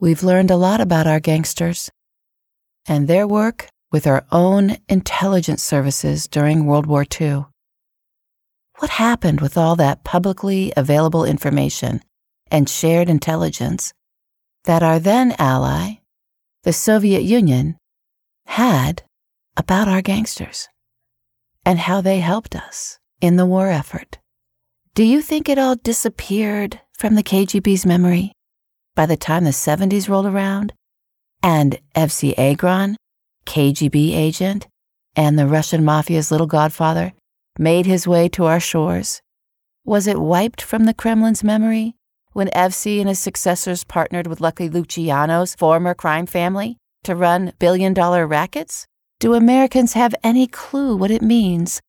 we've learned a lot about our gangsters and their work with our own intelligence services during World War II. What happened with all that publicly available information and shared intelligence that our then ally, the Soviet Union, had about our gangsters and how they helped us in the war effort? Do you think it all disappeared from the KGB's memory by the time the 70s rolled around and Evsey Agron, KGB agent, and the Russian mafia's little godfather made his way to our shores? Was it wiped from the Kremlin's memory when Evsey and his successors partnered with Lucky Luciano's former crime family to run billion dollar rackets? Do Americans have any clue what it means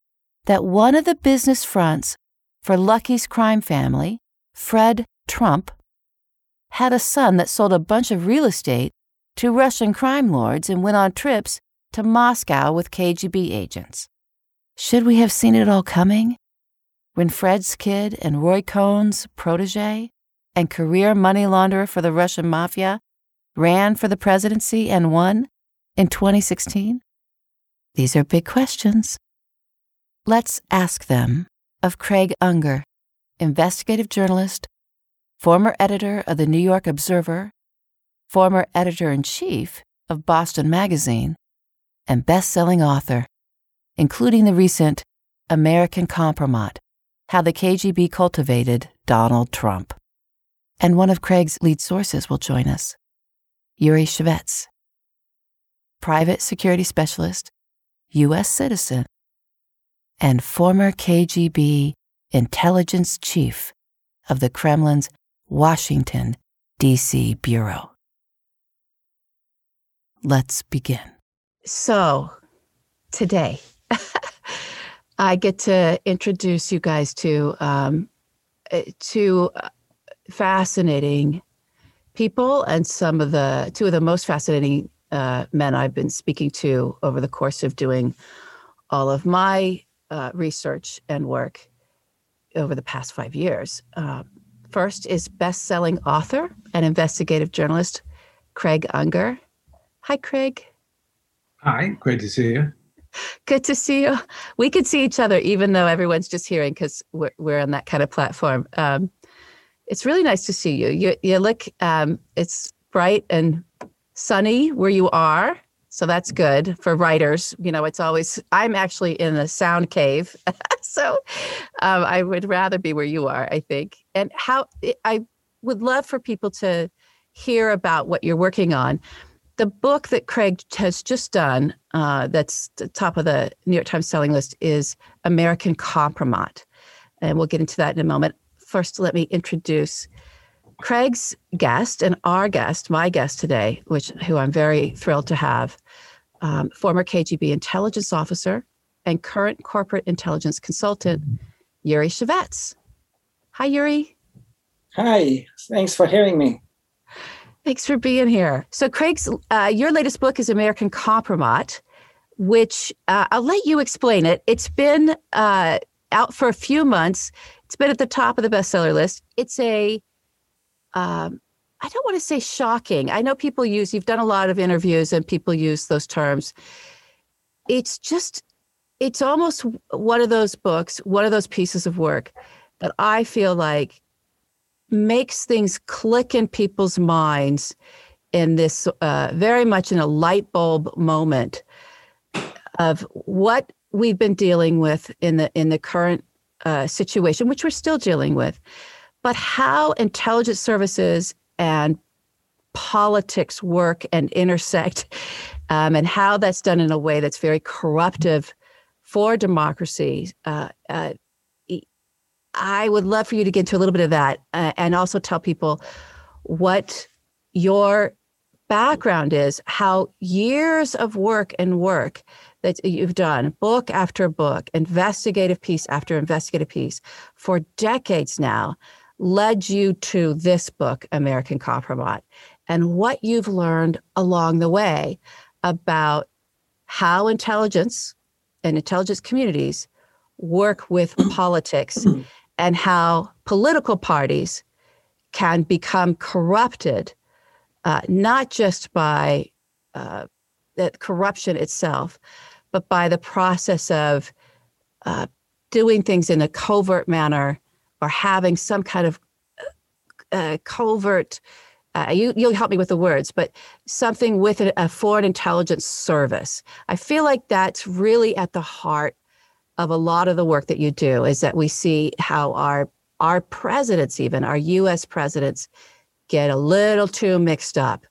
that one of the business fronts for Lucky's crime family, Fred Trump, had a son that sold a bunch of real estate to Russian crime lords and went on trips to Moscow with KGB agents. Should we have seen it all coming? When Fred's kid and Roy Cohn's protege and career money launderer for the Russian mafia ran for the presidency and won in 2016? These are big questions. Let's ask them of Craig Unger, investigative journalist, former editor of the New York Observer, former editor in chief of Boston Magazine, and best selling author, including the recent American Kompromat How the KGB Cultivated Donald Trump. And one of Craig's lead sources will join us, Yuri Shvets, private security specialist, U.S. citizen, and former KGB intelligence chief of the Kremlin's Washington, D.C. Bureau. Let's begin. So, today, I get to introduce you guys to um, two fascinating people and some of the two of the most fascinating uh, men I've been speaking to over the course of doing all of my uh, research and work over the past five years. Uh, first is best-selling author and investigative journalist Craig Unger. Hi, Craig. Hi, great to see you. Good to see you. We could see each other even though everyone's just hearing because we're, we're on that kind of platform. Um, it's really nice to see you. You, you look, um, it's bright and sunny where you are. So that's good for writers. You know, it's always, I'm actually in a sound cave. so um, I would rather be where you are, I think. And how I would love for people to hear about what you're working on. The book that Craig has just done, uh, that's the top of the New York Times selling list, is American Kompromat. And we'll get into that in a moment. First, let me introduce Craig's guest and our guest, my guest today, which who I'm very thrilled to have, um, former KGB intelligence officer and current corporate intelligence consultant, Yuri Shvets. Hi, Yuri. Hi. Thanks for having me. Thanks for being here. So, Craig's uh, your latest book is American Kompromat, which uh, I'll let you explain it. It's been uh, out for a few months. It's been at the top of the bestseller list. It's a um, I don't want to say shocking. I know people use, you've done a lot of interviews and people use those terms. It's just, it's almost one of those books, one of those pieces of work that I feel like makes things click in people's minds in this uh, very much in a light bulb moment of what we've been dealing with in the in the current uh, situation, which we're still dealing with but how intelligence services and politics work and intersect, um, and how that's done in a way that's very corruptive for democracy. Uh, uh, I would love for you to get into a little bit of that uh, and also tell people what your background is, how years of work and work that you've done, book after book, investigative piece after investigative piece, for decades now, led you to this book, American Kompromat, and what you've learned along the way about how intelligence and intelligence communities work with politics and how political parties can become corrupted uh, not just by uh, that corruption itself, but by the process of uh, doing things in a covert manner or having some kind of uh, covert. Uh, you, you'll help me with the words, but something with a, a foreign intelligence service. I feel like that's really at the heart of a lot of the work that you do. Is that we see how our our presidents, even our U.S. presidents, get a little too mixed up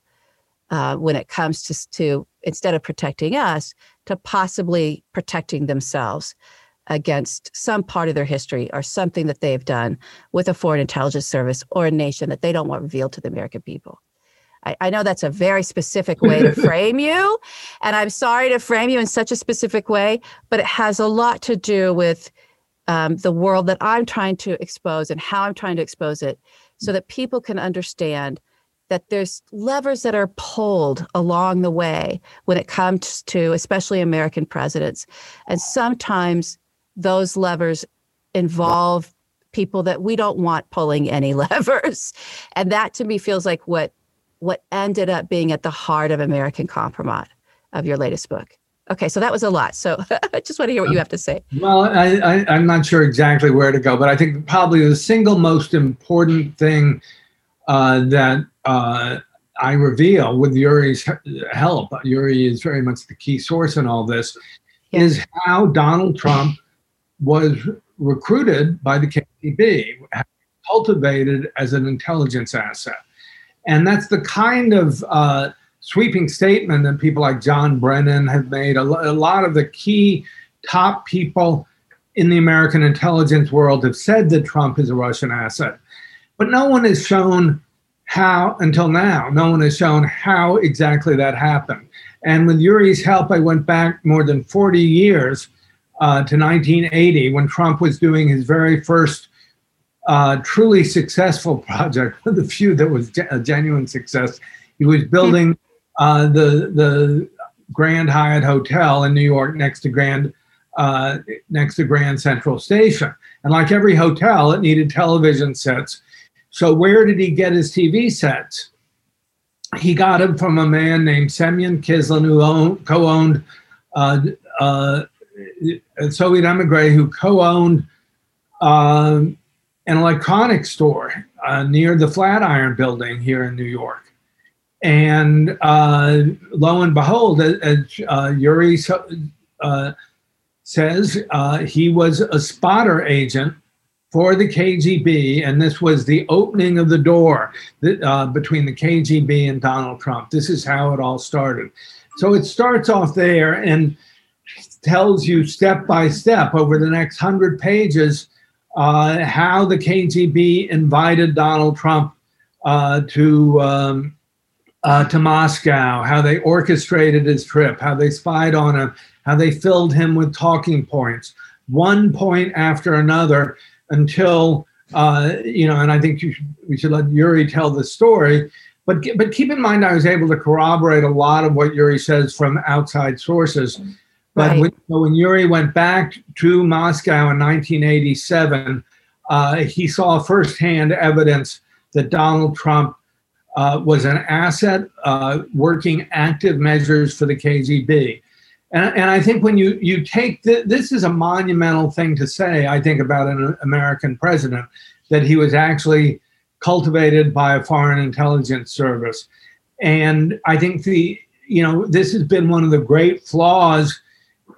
uh, when it comes to, to instead of protecting us, to possibly protecting themselves against some part of their history or something that they've done with a foreign intelligence service or a nation that they don't want revealed to the American people. I, I know that's a very specific way to frame you, and I'm sorry to frame you in such a specific way, but it has a lot to do with um, the world that I'm trying to expose and how I'm trying to expose it so that people can understand that there's levers that are pulled along the way when it comes to especially American presidents. And sometimes those levers involve people that we don't want pulling any levers. And that to me feels like what what ended up being at the heart of American Kompromat of your latest book. Okay, so that was a lot. So I just want to hear what you have to say. Well, I, I, am not sure exactly where to go, but I think probably the single most important thing uh, that uh, I reveal with Yuri's help, Yuri is very much the key source in all this, yeah. is how Donald Trump was recruited by the KGB, cultivated as an intelligence asset. And that's the kind of uh, sweeping statement that people like John Brennan have made. A, a lot of the key top people in the American intelligence world have said that Trump is a Russian asset. But no one has shown how, until now, no one has shown how exactly that happened. And with Yuri's help, I went back more than 40 years uh, to 1980 when Trump was doing his very first uh, truly successful project, the few that was a genuine success. He was building uh, the the Grand Hyatt Hotel in New York next to Grand uh, next to Grand Central Station. And like every hotel, it needed television sets. So where did he get his TV sets? He got them from a man named Semyon Kislin, who owned, co-owned uh, uh, a Soviet emigre who co-owned um, an electronics store uh, near the Flatiron Building here in New York. And uh, lo and behold, as uh, Yuri uh, says, uh, he was a spotter agent for the KGB, and this was the opening of the door that, uh, between the KGB and Donald Trump. This is how it all started. So it starts off there and tells you step by step over the next hundred pages uh, how the KGB invited Donald Trump uh, to um, uh, to Moscow, how they orchestrated his trip, how they spied on him, how they filled him with talking points, one point after another, until uh, you know. And I think should, we should let Yuri tell the story. But but keep in mind, I was able to corroborate a lot of what Yuri says from outside sources. But right. when, when, Yuri went back to Moscow in 1987, uh, he saw firsthand evidence that Donald Trump uh, was an asset uh, working active measures for the KGB. And, and I think when you, you take the, this is a monumental thing to say, I think, about an American president, that he was actually cultivated by a foreign intelligence service. And I think the, you know, this has been one of the great flaws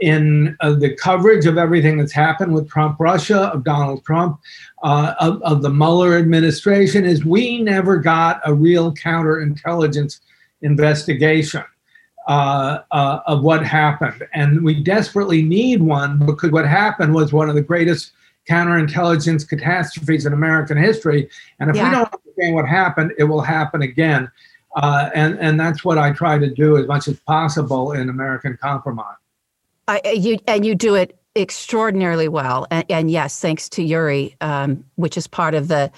in uh, the coverage of everything that's happened with Trump Russia, of Donald Trump, uh, of, of, the Mueller administration, is we never got a real counterintelligence investigation uh, uh, of what happened. And we desperately need one because what happened was one of the greatest counterintelligence catastrophes in American history. And if yeah. we don't understand what happened, it will happen again. Uh, and, and that's what I try to do as much as possible in American Kompromat. I, you and you do it extraordinarily well, and, and yes, thanks to Yuri, um, which is part of the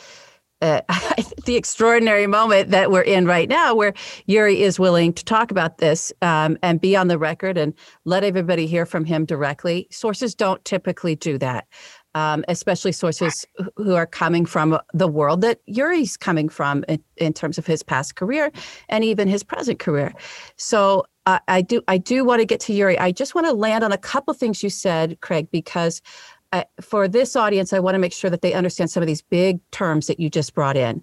uh, the extraordinary moment that we're in right now, where Yuri is willing to talk about this um, and be on the record and let everybody hear from him directly. Sources don't typically do that. Um, especially sources who are coming from the world that Yuri's coming from in, in terms of his past career and even his present career. So uh, I do I do want to get to Yuri. I just want to land on a couple things you said, Craig, because uh, for this audience, I want to make sure that they understand some of these big terms that you just brought in.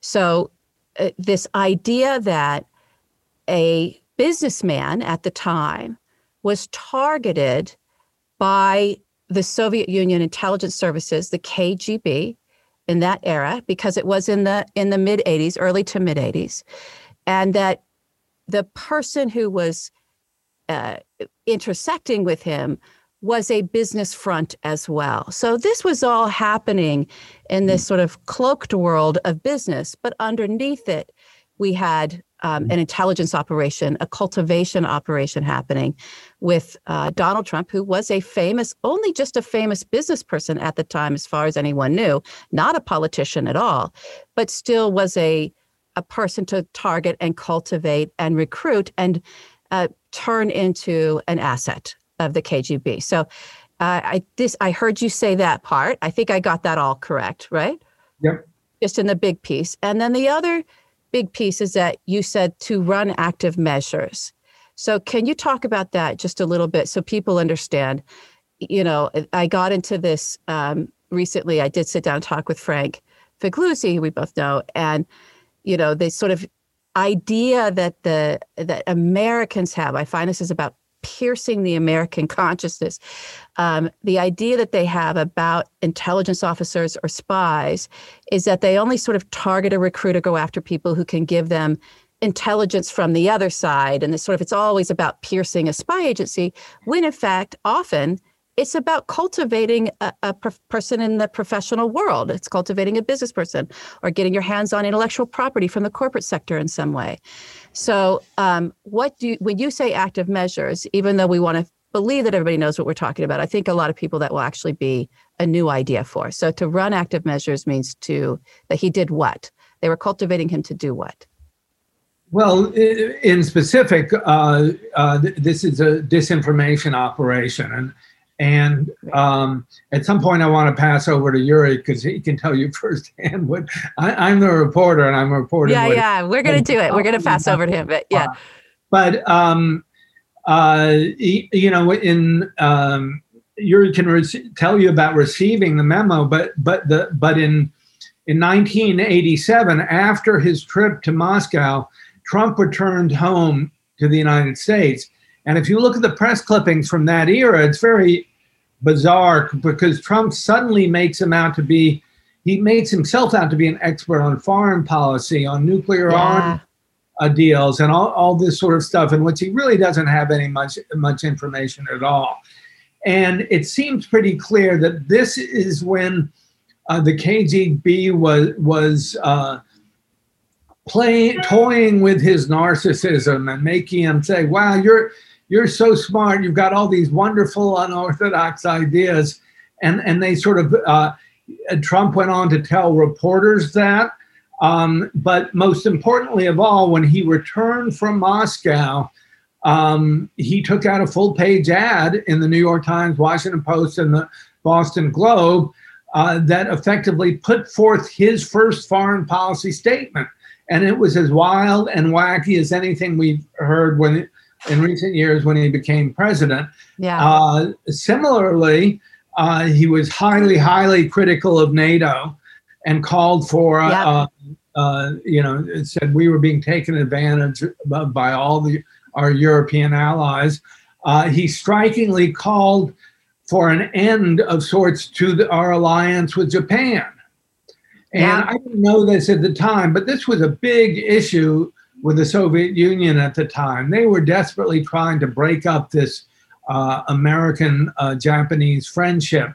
So uh, this idea that a businessman at the time was targeted by the Soviet Union intelligence services, the KGB, in that era, because it was in the in the mid 80s, early to mid 80s, and that the person who was uh, intersecting with him was a business front as well. So this was all happening in this sort of cloaked world of business, but underneath it, we had um, an intelligence operation, a cultivation operation happening with uh, Donald Trump, who was a famous, only just a famous business person at the time, as far as anyone knew, not a politician at all, but still was a a person to target and cultivate and recruit and uh, turn into an asset of the KGB. So, uh, I this I heard you say that part. I think I got that all correct, right? Yep. Just in the big piece, and then the other big piece is that you said to run active measures. So, can you talk about that just a little bit so people understand? You know, I got into this um, recently. I did sit down and talk with Frank Figliuzzi, who we both know, and you know, the sort of idea that the that Americans have. I find this is about piercing the American consciousness. Um, the idea that they have about intelligence officers or spies is that they only sort of target a recruit or go after people who can give them intelligence from the other side. And this sort of it's always about piercing a spy agency, when in fact, often it's about cultivating a, a person in the professional world. It's cultivating a business person or getting your hands on intellectual property from the corporate sector in some way. So, um, what do you, when you say active measures, even though we want to believe that everybody knows what we're talking about, I think a lot of people that will actually be a new idea for. So, to run active measures means to that he did what? They were cultivating him to do what? Well, in specific, uh, uh, this is a disinformation operation, and and um, at some point, I want to pass over to Yuri because he can tell you firsthand what I, am the reporter and I'm reporting. Yeah, yeah, we're going to do it. We're going to pass over to him, but yeah. But, um, uh, you know, in um, Yuri can re- tell you about receiving the memo, but but the but in in 1987, after his trip to Moscow, Trump returned home to the United States. And if you look at the press clippings from that era, it's very bizarre because Trump suddenly makes him out to be, he makes himself out to be an expert on foreign policy, on nuclear yeah. arms uh, deals, and all, all this sort of stuff, in which he really doesn't have any much much information at all. And it seems pretty clear that this is when uh, the KGB was was uh, playing, toying with his narcissism and making him say, "Wow, you're." You're so smart. You've got all these wonderful unorthodox ideas. And, and they sort of, uh, Trump went on to tell reporters that. Um, but most importantly of all, when he returned from Moscow, um, he took out a full page ad in the New York Times, Washington Post, and the Boston Globe uh, that effectively put forth his first foreign policy statement. And it was as wild and wacky as anything we've heard when in recent years when he became president. Yeah. Uh, similarly, uh, he was highly, highly critical of NATO and called for, uh, uh you know, said we were being taken advantage of by all the our European allies. Uh, he strikingly called for an end of sorts to the, our alliance with Japan. And yeah. I didn't know this at the time, but this was a big issue with the Soviet Union at the time. They were desperately trying to break up this uh, American uh, Japanese friendship.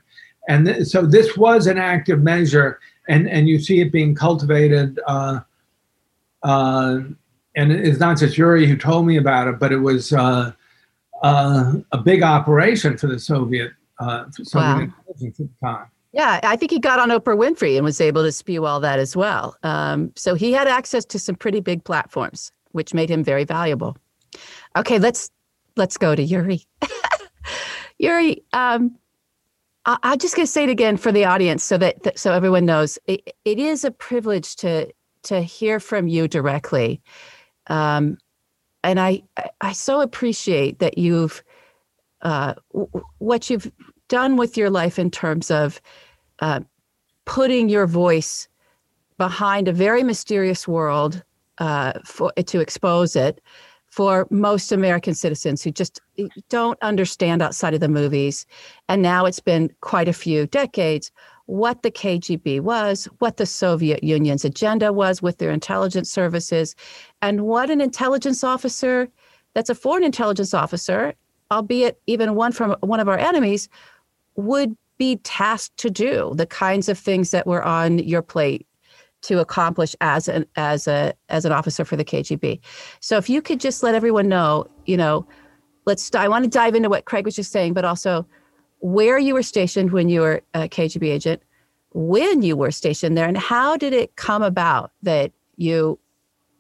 And th- so this was an active measure, and, and you see it being cultivated. Uh, uh and it's not just Yuri who told me about it, but it was uh, uh, a big operation for the Soviet, Soviet wow. at the time. Yeah, I think he got on Oprah Winfrey and was able to spew all that as well. Um, so he had access to some pretty big platforms, which made him very valuable. Okay, let's let's go to Yuri. Yuri, um, I, I'm just going to say it again for the audience, so that, so everyone knows. It, it is a privilege to to hear from you directly, um, and I I so appreciate that you've uh, what you've done with your life in terms of uh, putting your voice behind a very mysterious world uh, for to expose it for most American citizens who just don't understand outside of the movies. And now it's been quite a few decades what the KGB was, what the Soviet Union's agenda was with their intelligence services, and what an intelligence officer that's a foreign intelligence officer, albeit even one from one of our enemies, would be tasked to do the kinds of things that were on your plate to accomplish as an as a as an officer for the KGB. So if you could just let everyone know, you know, let's I want to dive into what Craig was just saying, but also where you were stationed when you were a KGB agent, when you were stationed there, and how did it come about that you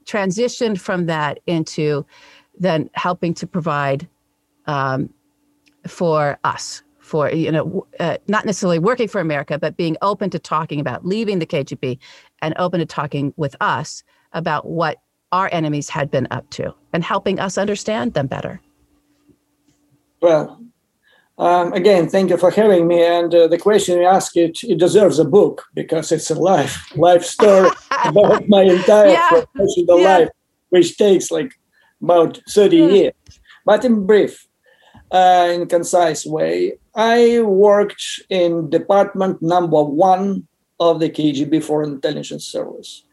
transitioned from that into then helping to provide um, for us for you know uh, not necessarily working for america but being open to talking about leaving the kgb and open to talking with us about what our enemies had been up to and helping us understand them better well um, again thank you for having me and uh, the question you ask it it deserves a book because it's a life life story about my entire Yeah. professional Yeah. life which takes like about 30 Yeah. years but in brief uh, in concise way i worked in department number one of the kgb foreign intelligence service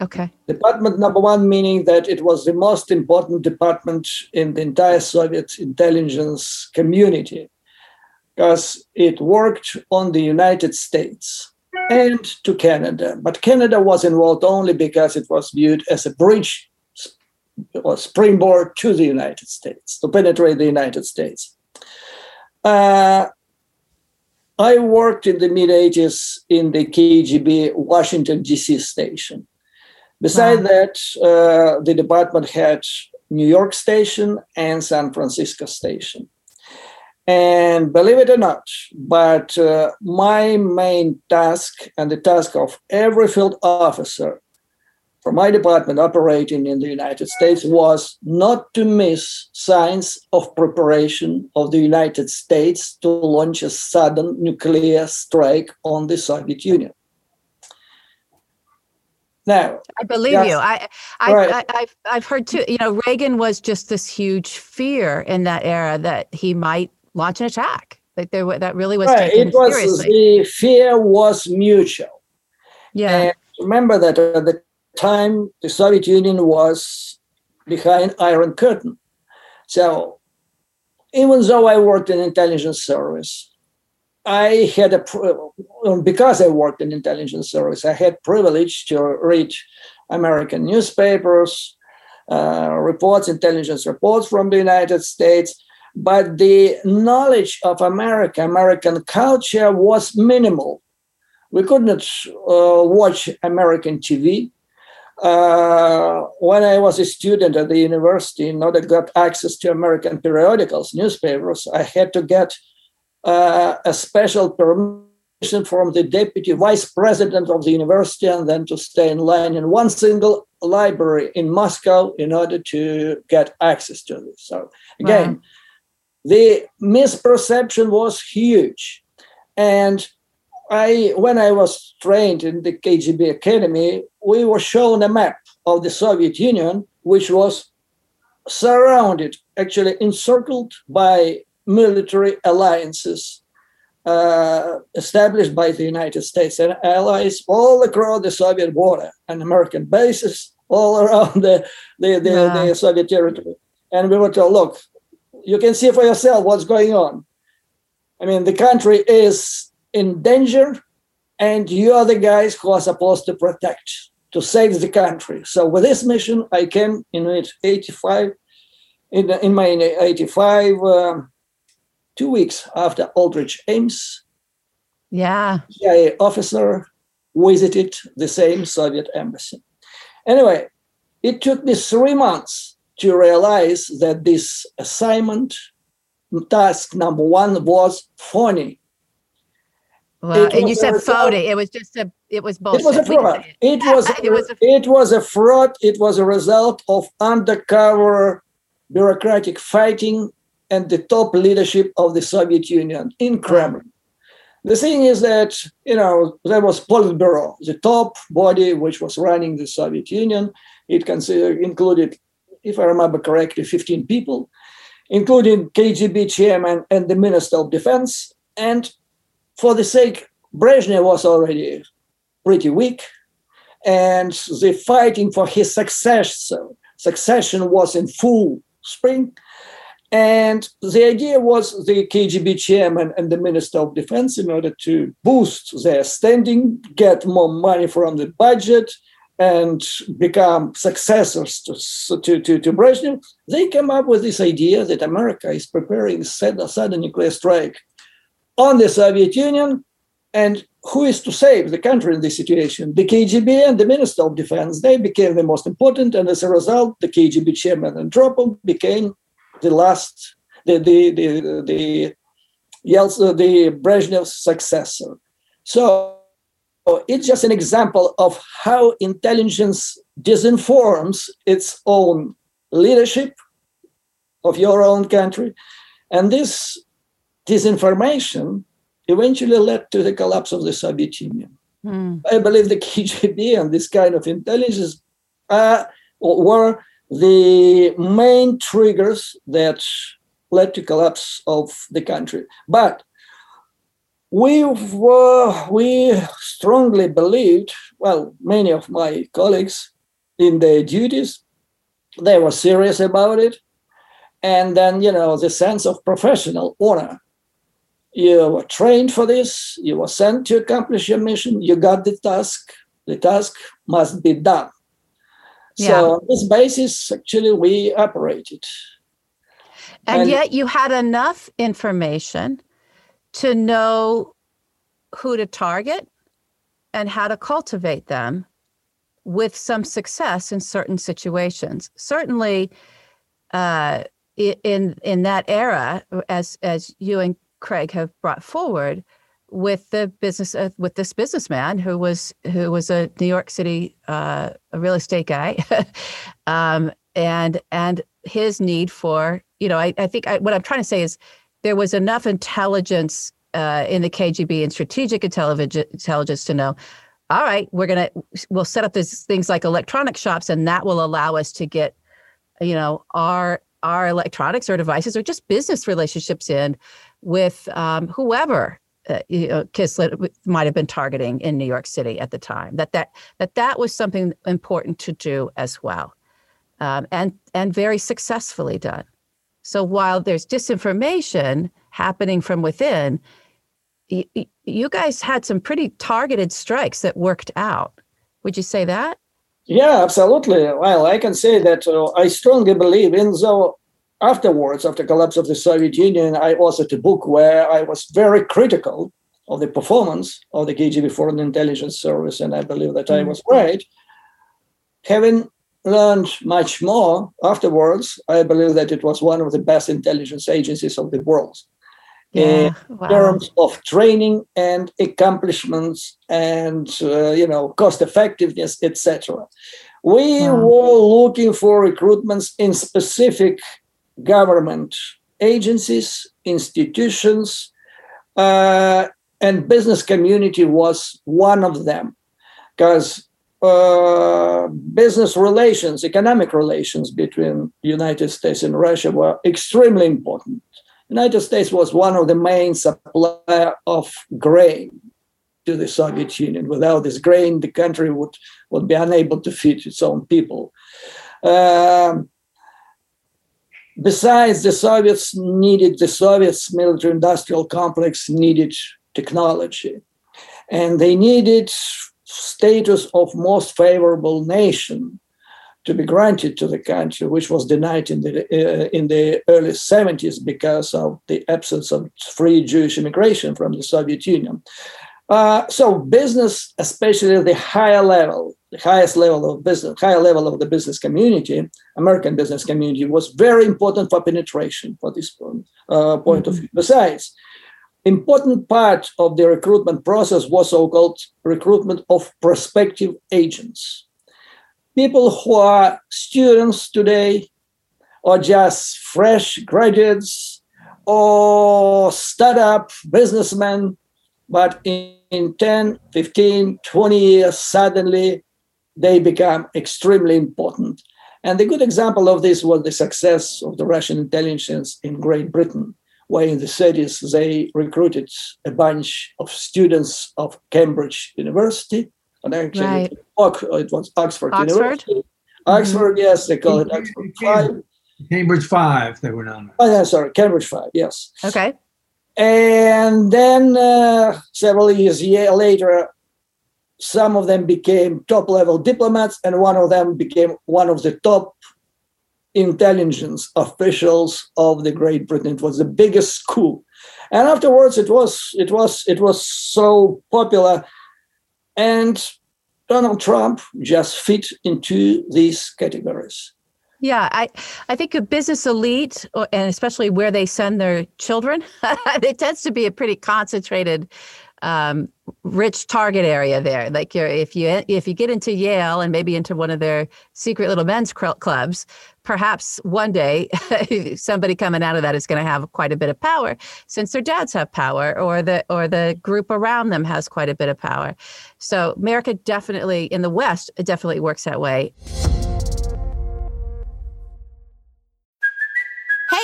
okay Department number one, meaning that it was the most important department in the entire Soviet intelligence community, because it worked on the United States and to Canada. But Canada was involved only because it was viewed as a bridge or springboard to the United States, to penetrate the United States. Uh, I worked in the mid 80s in the KGB Washington, D.C. station. Besides Wow. that, uh, the department had New York station and San Francisco station. And believe it or not, but uh, my main task and the task of every field officer from my department operating in the United States was not to miss signs of preparation of the United States to launch a sudden nuclear strike on the Soviet Union. Now, i believe Yes. you i I, Right. I i've i've heard too you know reagan was just this huge fear in that era that he might launch an attack like there that really was right, taken it was seriously the fear was mutual. yeah And remember that at the time the Soviet Union was behind Iron Curtain. So even though I worked in intelligence service, I had a because I worked in intelligence service, I had privilege to read American newspapers, uh, reports, intelligence reports from the United States. But the knowledge of America, American culture was minimal. We could not uh, watch American TV. Uh, when I was a student at the university, in order to get access to American periodicals, newspapers, I had to get uh, a special permission from the deputy vice president of the university and then to stay in line in one single library in Moscow in order to get access to this. So, again, the misperception was huge. And I, when I was trained in the KGB Academy, we were shown a map of the Soviet Union, which was surrounded, actually encircled by military alliances uh, established by the United States and allies all across the Soviet border and American bases all around the, the, the, Wow. the Soviet territory. And we were told, look, you can see for yourself what's going on. I mean, the country is in danger, and you are the guys who are supposed to protect, to save the country. So with this mission, I came in it 85, in, in my 85, um, two weeks after Aldrich Ames, yeah CIA officer, visited the same Soviet embassy. Anyway, it took me three months to realize that this assignment, task number one, was phony. Well, and you said phony. It was just a. It was bullshit. It was a fraud. It. it was. it was. A, it was a fraud. It was a result of undercover bureaucratic fighting and the top leadership of the Soviet Union in Kremlin. The thing is that you know there was Politburo, the top body which was running the Soviet Union. It considered included, if I remember correctly, 15 people, including KGB chairman and the Minister of Defense, and for the sake, Brezhnev was already pretty weak, and the fighting for his successor, succession was in full spring. And the idea was the KGB chairman and the Minister of Defense, in order to boost their standing, get more money from the budget, and become successors to, to, to, to Brezhnev, they came up with this idea that America is preparing a sudden nuclear strike on the Soviet Union. And who is to save the country in this situation? The KGB and the Minister of Defense. They became the most important, and as a result, the KGB chairman Andropov became the last, the the the the, Yeltsin, uh, the Brezhnev's successor. So it's just an example of how intelligence disinforms its own leadership of your own country, and this disinformation eventually led to the collapse of the Soviet Union. Mm. I believe the KGB and this kind of intelligence uh, were the main triggers that led to collapse of the country. But we were, we strongly believed, well, many of my colleagues in their duties, they were serious about it. And then, you know, the sense of professional honor you were trained for this, you were sent to accomplish your mission, you got the task, the task must be done. Yeah. So on this basis, actually, we operated. And, and yet you had enough information to know who to target and how to cultivate them with some success in certain situations. Certainly, uh, in in that era, as as you and Craig have brought forward with the business uh, with this businessman who was who was a New York City uh, a real estate guy, um, and and his need for you know I, I think I, what I'm trying to say is there was enough intelligence uh, in the KGB and strategic intelligence to know all right we're gonna we'll set up these things like electronic shops and that will allow us to get you know our our electronics or devices or just business relationships in with um, whoever uh, you know, Kislin might have been targeting in New York City at the time. That that that that was something important to do as well, um, and and very successfully done. So while there's disinformation happening from within, y- y- you guys had some pretty targeted strikes that worked out. Would you say that? Yeah, absolutely. Well, I can say that uh, I strongly believe in though afterwards, after collapse of the Soviet Union, I authored a book where I was very critical of the performance of the KGB Foreign Intelligence Service, and I believe that mm-hmm. I was right. Having learned much more afterwards, I believe that it was one of the best intelligence agencies of the world. Yeah, in wow. terms of training and accomplishments and uh, you know cost effectiveness etc we wow. were looking for recruitments in specific government agencies, institutions, uh, and business community was one of them because uh, business relations, economic relations between United States and Russia were extremely important. United States was one of the main supplier of grain to the Soviet Union. Without this grain, the country would, would be unable to feed its own people. Um, Besides, the Soviets needed, the Soviets military industrial complex needed technology. And they needed status of most favorable nation to be granted to the country, which was denied in the uh, in the early 70s because of the absence of free Jewish immigration from the Soviet Union. Uh, so business, especially at the higher level, the highest level of business, higher level of the business community, American business community, was very important for penetration for this point, uh, point mm-hmm. of view. Besides, important part of the recruitment process was so-called recruitment of prospective agents. People who are students today or just fresh graduates or startup businessmen, but in, in 10, 15, 20 years, suddenly they become extremely important. And the good example of this was the success of the Russian intelligence in Great Britain, where in the 30s they recruited a bunch of students of Cambridge University, and actually right. it was Oxford, Oxford? University. Oxford, mm-hmm. yes, they call it Oxford Five. Cambridge Five, they were known. Oh, yeah, sorry, Cambridge Five, yes. Okay. And then uh, several years later, some of them became top level diplomats, and one of them became one of the top intelligence officials of the Great Britain. It was the biggest coup. And afterwards it was it was it was so popular. And Donald Trump just fit into these categories. Yeah, I, I think a business elite, uh, and especially where they send their children, it tends to be a pretty concentrated um, rich target area there. Like you're, if you if you get into Yale and maybe into one of their secret little men's clubs, perhaps one day somebody coming out of that is going to have quite a bit of power, since their dads have power, or the or the group around them has quite a bit of power. So America definitely in the West it definitely works that way.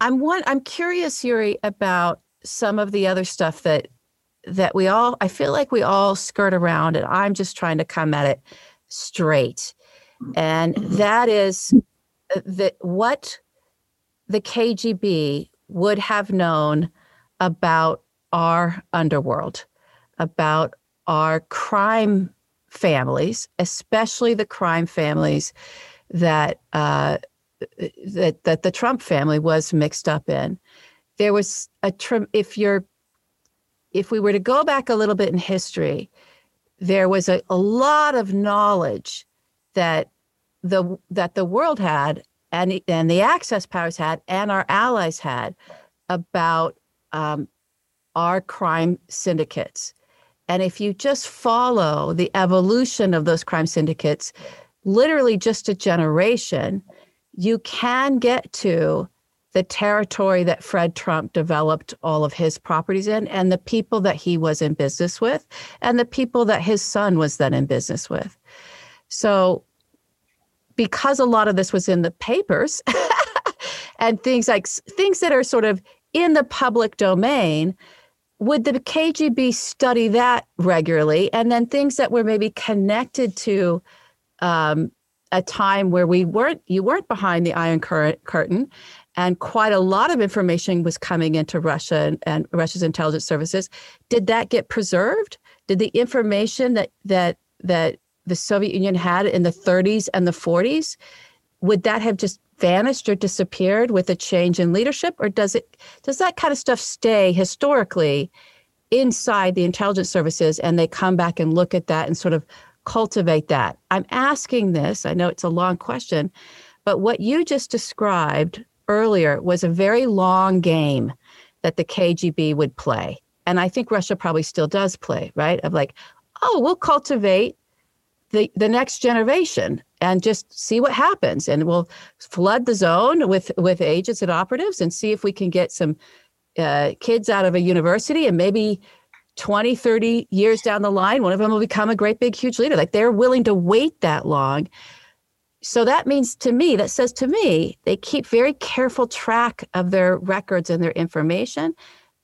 I'm one. I'm curious, Yuri, about some of the other stuff that that we all. I feel like we all skirt around, and I'm just trying to come at it straight. And that is uh, that what the KGB would have known about our underworld, about our crime families, especially the crime families that uh, that that the Trump family was mixed up in. There was a if you're if we were to go back a little bit in history, there was a, a lot of knowledge that the that the world had and and the access powers had and our allies had about um, our crime syndicates. And if you just follow the evolution of those crime syndicates, literally just a generation, you can get to the territory that Fred Trump developed all of his properties in, and the people that he was in business with, and the people that his son was then in business with. So, because a lot of this was in the papers and things like things that are sort of in the public domain, would the KGB study that regularly? And then things that were maybe connected to um, a time where we weren't you weren't behind the iron curtain and quite a lot of information was coming into Russia and, and, Russia's intelligence services. Did that get preserved? Did the information that that that the Soviet Union had in the 30s and the 40s would that have just vanished or disappeared with a change in leadership or does it does that kind of stuff stay historically inside the intelligence services and they come back and look at that and sort of cultivate that? I'm asking this, I know it's a long question, but what you just described earlier was a very long game that the KGB would play. And I think Russia probably still does play, right? Of like, oh, we'll cultivate the, the next generation and just see what happens. And we'll flood the zone with, with agents and operatives and see if we can get some uh, kids out of a university and maybe 20, 30 years down the line, one of them will become a great, big, huge leader. Like they're willing to wait that long. So that means to me, that says to me, they keep very careful track of their records and their information,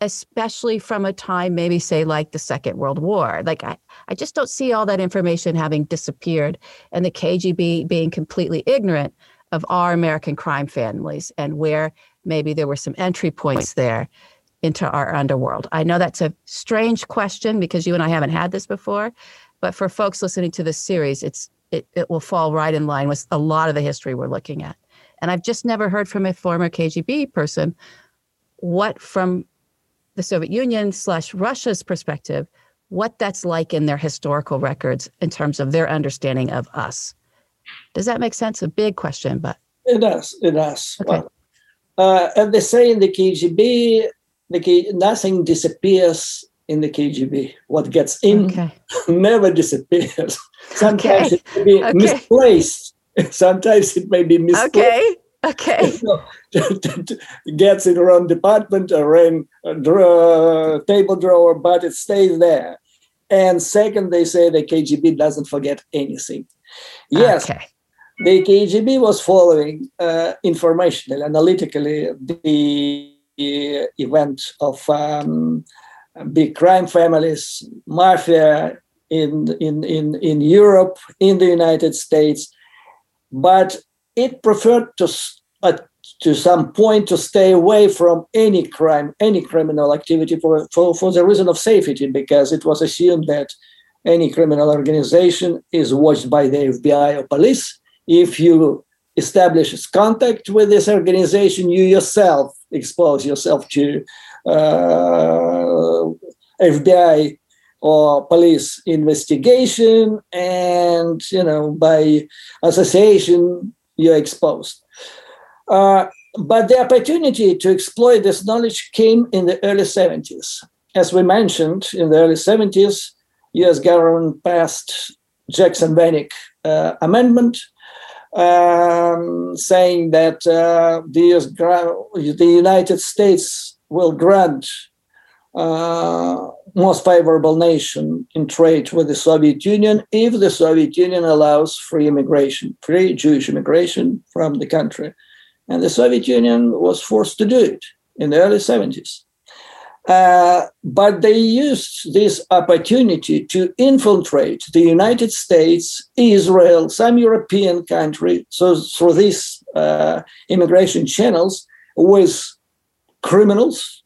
especially from a time, maybe say like the Second World War. Like I, I just don't see all that information having disappeared and the KGB being completely ignorant of our American crime families and where maybe there were some entry points there into our underworld? I know that's a strange question because you and I haven't had this before, but for folks listening to this series, it's it, it will fall right in line with a lot of the history we're looking at. And I've just never heard from a former KGB person what from the Soviet Union slash Russia's perspective, what that's like in their historical records in terms of their understanding of us. Does that make sense? A big question, but it does. It does. Okay. Well, uh, and they say in the KGB, the K- nothing disappears in the KGB. What gets in okay. never disappears. Sometimes Okay. it may be Okay. misplaced. Sometimes it may be misplaced. Okay. Okay. So, gets in the wrong department or in a drawer, table drawer, but it stays there. And second, they say the KGB doesn't forget anything. Yes, Okay. the KGB was following uh, informationally, analytically, the event of um, big crime families, mafia in, in, in, in Europe, in the United States, but it preferred to, uh, to some point to stay away from any crime, any criminal activity for, for, for the reason of safety, because it was assumed that any criminal organization is watched by the FBI or police. If you establish contact with this organization, you yourself expose yourself to uh, FBI or police investigation, and you know by association you're exposed. Uh, but the opportunity to exploit this knowledge came in the early 70s. As we mentioned, in the early 70s, U.S. government passed Jackson-Vanik uh, amendment, um, saying that uh, the, the United States will grant uh, most favorable nation in trade with the Soviet Union if the Soviet Union allows free immigration, free Jewish immigration from the country. And the Soviet Union was forced to do it in the early 70s. Uh, but they used this opportunity to infiltrate the United States, Israel, some European country, so through these uh, immigration channels with criminals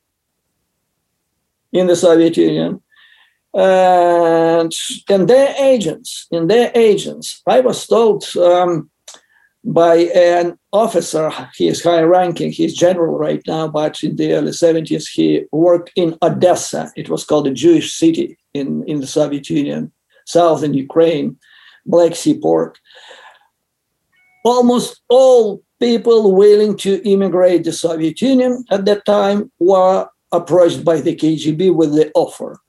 in the Soviet Union and and their agents, in their agents. I was told um, by an officer, he is high ranking, he's general right now, but in the early 70s, he worked in Odessa. It was called a Jewish city in, in the Soviet Union, southern Ukraine, Black Sea port. Almost all people willing to immigrate the Soviet Union at that time were approached by the KGB with the offer.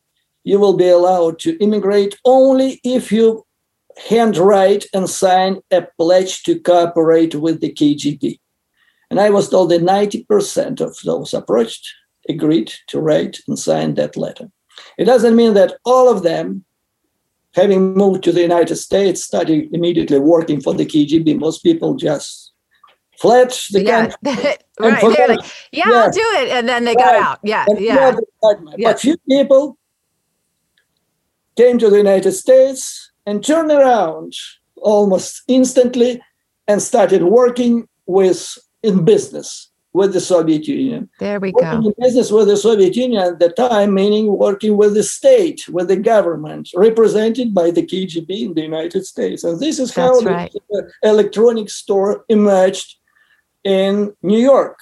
You will be allowed to immigrate only if you handwrite and sign a pledge to cooperate with the KGB. And I was told that 90% of those approached agreed to write and sign that letter. It doesn't mean that all of them, having moved to the United States, started immediately working for the KGB. Most people just fled the Yeah. country. right. They're like, yeah, Yeah. I'll do it. And then they got out. Yeah. And Yeah. Yeah. But few people came to the United States and turned around almost instantly and started working with in business with the Soviet Union. There we Working go. in business with the Soviet Union at the time, meaning working with the state, with the government, represented by the KGB in the United States. And this is how the electronic store emerged in New York.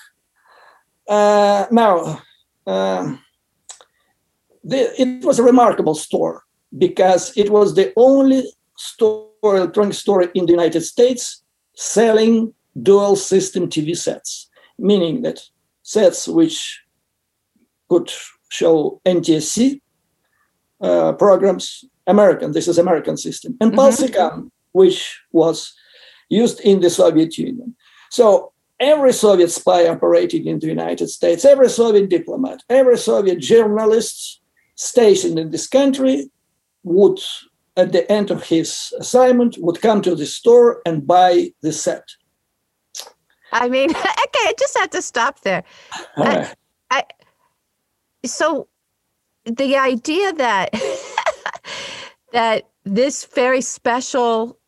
Uh, now, um, the, it was a remarkable store because it was the only store, electronic store in the United States selling dual system TV sets, meaning that sets which could show NTSC uh, programs American. This is American system, and Mhm. PAL-SECAM, which was used in the Soviet Union. So every Soviet spy operating in the United States, every Soviet diplomat, every Soviet journalist stationed in this country would, at the end of his assignment, would come to the store and buy the set. I mean, okay, I just had to stop there. Uh, so the idea that that this very special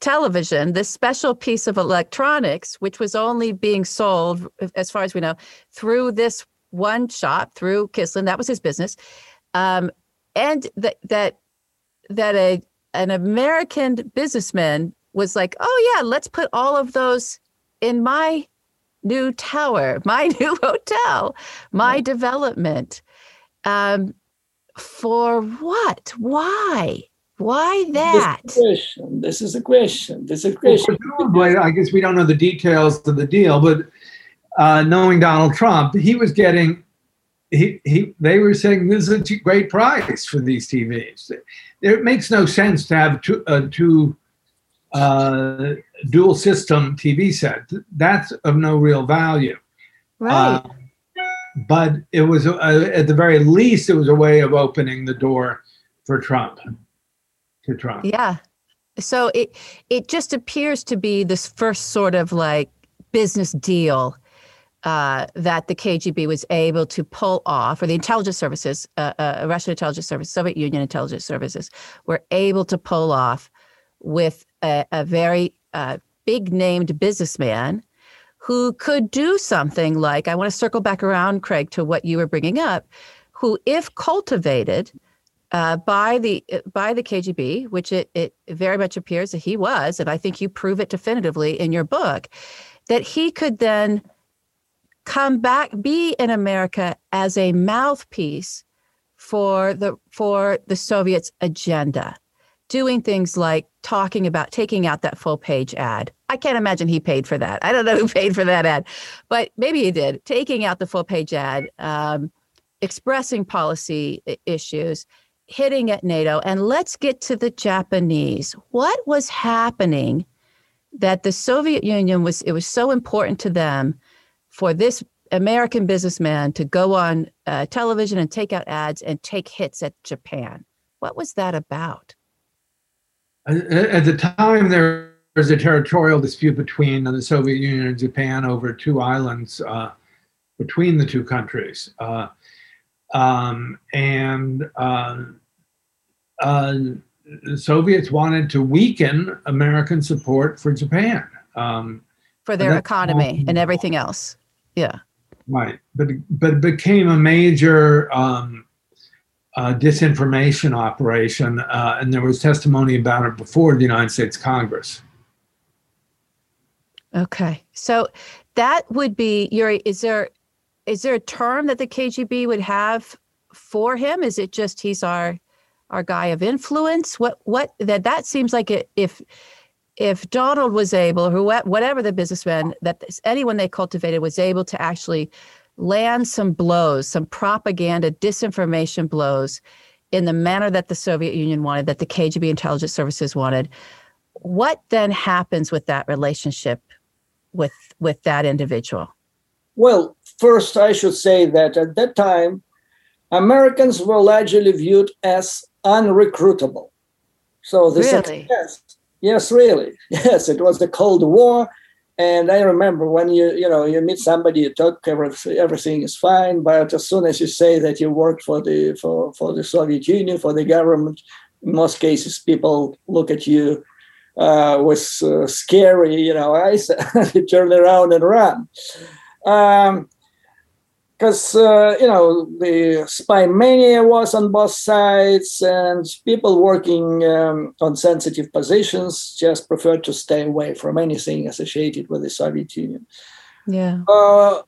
television this special piece of electronics which was only being sold as far as we know through this one shop through kislin that was his business um, and that that that a an american businessman was like oh yeah let's put all of those in my new tower my new hotel my development um, for what? Why? Why that? This is a question. This is a question. This is a Well, question. presumably, I guess we don't know the details of the deal, but uh, knowing Donald Trump, he was getting. He, he, they were saying this is a t- great price for these TVs. It makes no sense to have two, uh, two uh, dual system TV set. That's of no real value. Right. Uh, but it was, uh, at the very least, it was a way of opening the door for Trump, to Trump. yeah. So it it just appears to be this first sort of like business deal uh, that the KGB was able to pull off, or the intelligence services, uh, uh, Russian intelligence service, Soviet Union intelligence services, were able to pull off with a, a very uh, big named businessman who could do something like I want to circle back around, Craig, to what you were bringing up, who, if cultivated uh, by the by the KGB, which it, it very much appears that he was, and I think you prove it definitively in your book, that he could then come back, be in America as a mouthpiece for the for the Soviets' agenda, doing things like talking about taking out that full page ad. I can't imagine he paid for that. I don't know who paid for that ad, but maybe he did. Taking out the full page ad, um, expressing policy issues, hitting at NATO, and let's get to the Japanese. What was happening that the Soviet Union was? It was so important to them for this American businessman to go on uh, television and take out ads and take hits at Japan. What was that about? At the time, there was a territorial dispute between the Soviet Union and Japan over two islands uh, between the two countries. Uh, um, and uh, uh, the Soviets wanted to weaken American support for Japan. Um, For their economy and everything else. Yeah. Right, but but it became a major um, uh, disinformation operation, uh, and there was testimony about it before the United States Congress. Okay. So that would be Yuri, is there is there a term that the KGB would have for him? Is it just he's our our guy of influence? What what that that seems like it, if if Donald was able, who whatever the businessman that anyone they cultivated was able to actually land some blows, some propaganda, disinformation blows in the manner that the Soviet Union wanted, that the KGB intelligence services wanted, what then happens with that relationship with with that individual? Well, first, I should say that at that time, Americans were largely viewed as unrecruitable. So the Really? success, yes, really, yes, it was the Cold War, and I remember when you you know you meet somebody, you talk, everything, is fine, but as soon as you say that you worked for the for for the Soviet Union, for the government, in most cases, people look at you uh, with uh, scary, you know, eyes. they turn around and run because uh, you know the spy mania was on both sides, and people working um, on sensitive positions just preferred to stay away from anything associated with the Soviet Union. Yeah. Uh,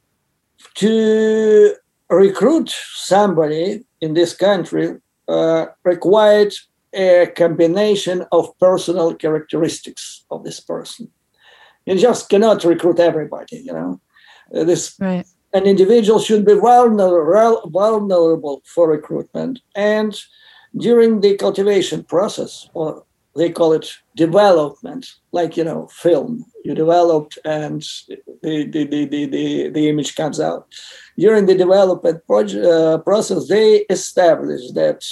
to recruit somebody in this country uh, required a combination of personal characteristics of this person. You just cannot recruit everybody, you know. Uh, this Right. An individual should be vulnerable, for recruitment and during the cultivation process, or they call it development, like you know, film. You developed and the the, the, the, the, the image comes out. During the development project, uh, process, they established that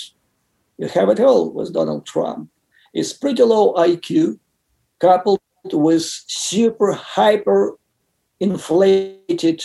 you have it all with Donald Trump. It's pretty low IQ, coupled with super hyper inflated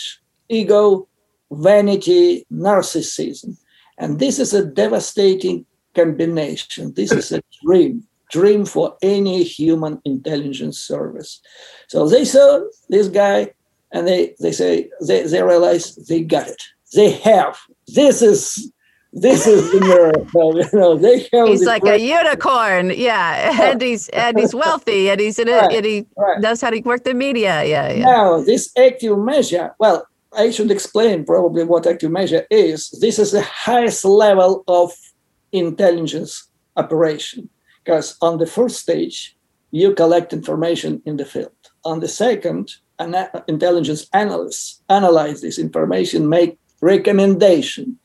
ego, vanity, narcissism. And this is a devastating combination. This is a dream, dream for any human intelligence service. So they saw this guy and they, they say, they, they realize they got it. They have. This is this is the miracle. You know, they have He's like great- a unicorn. Yeah. And he's and he's wealthy and he's in a, Right, and he right. knows how to work the media. Yeah. Yeah. Now, this active measure, well, I should explain probably what active measure is. This is the highest level of intelligence operation because on the first stage, you collect information in the field. On the second, an intelligence analysts analyze this information, make recommendation.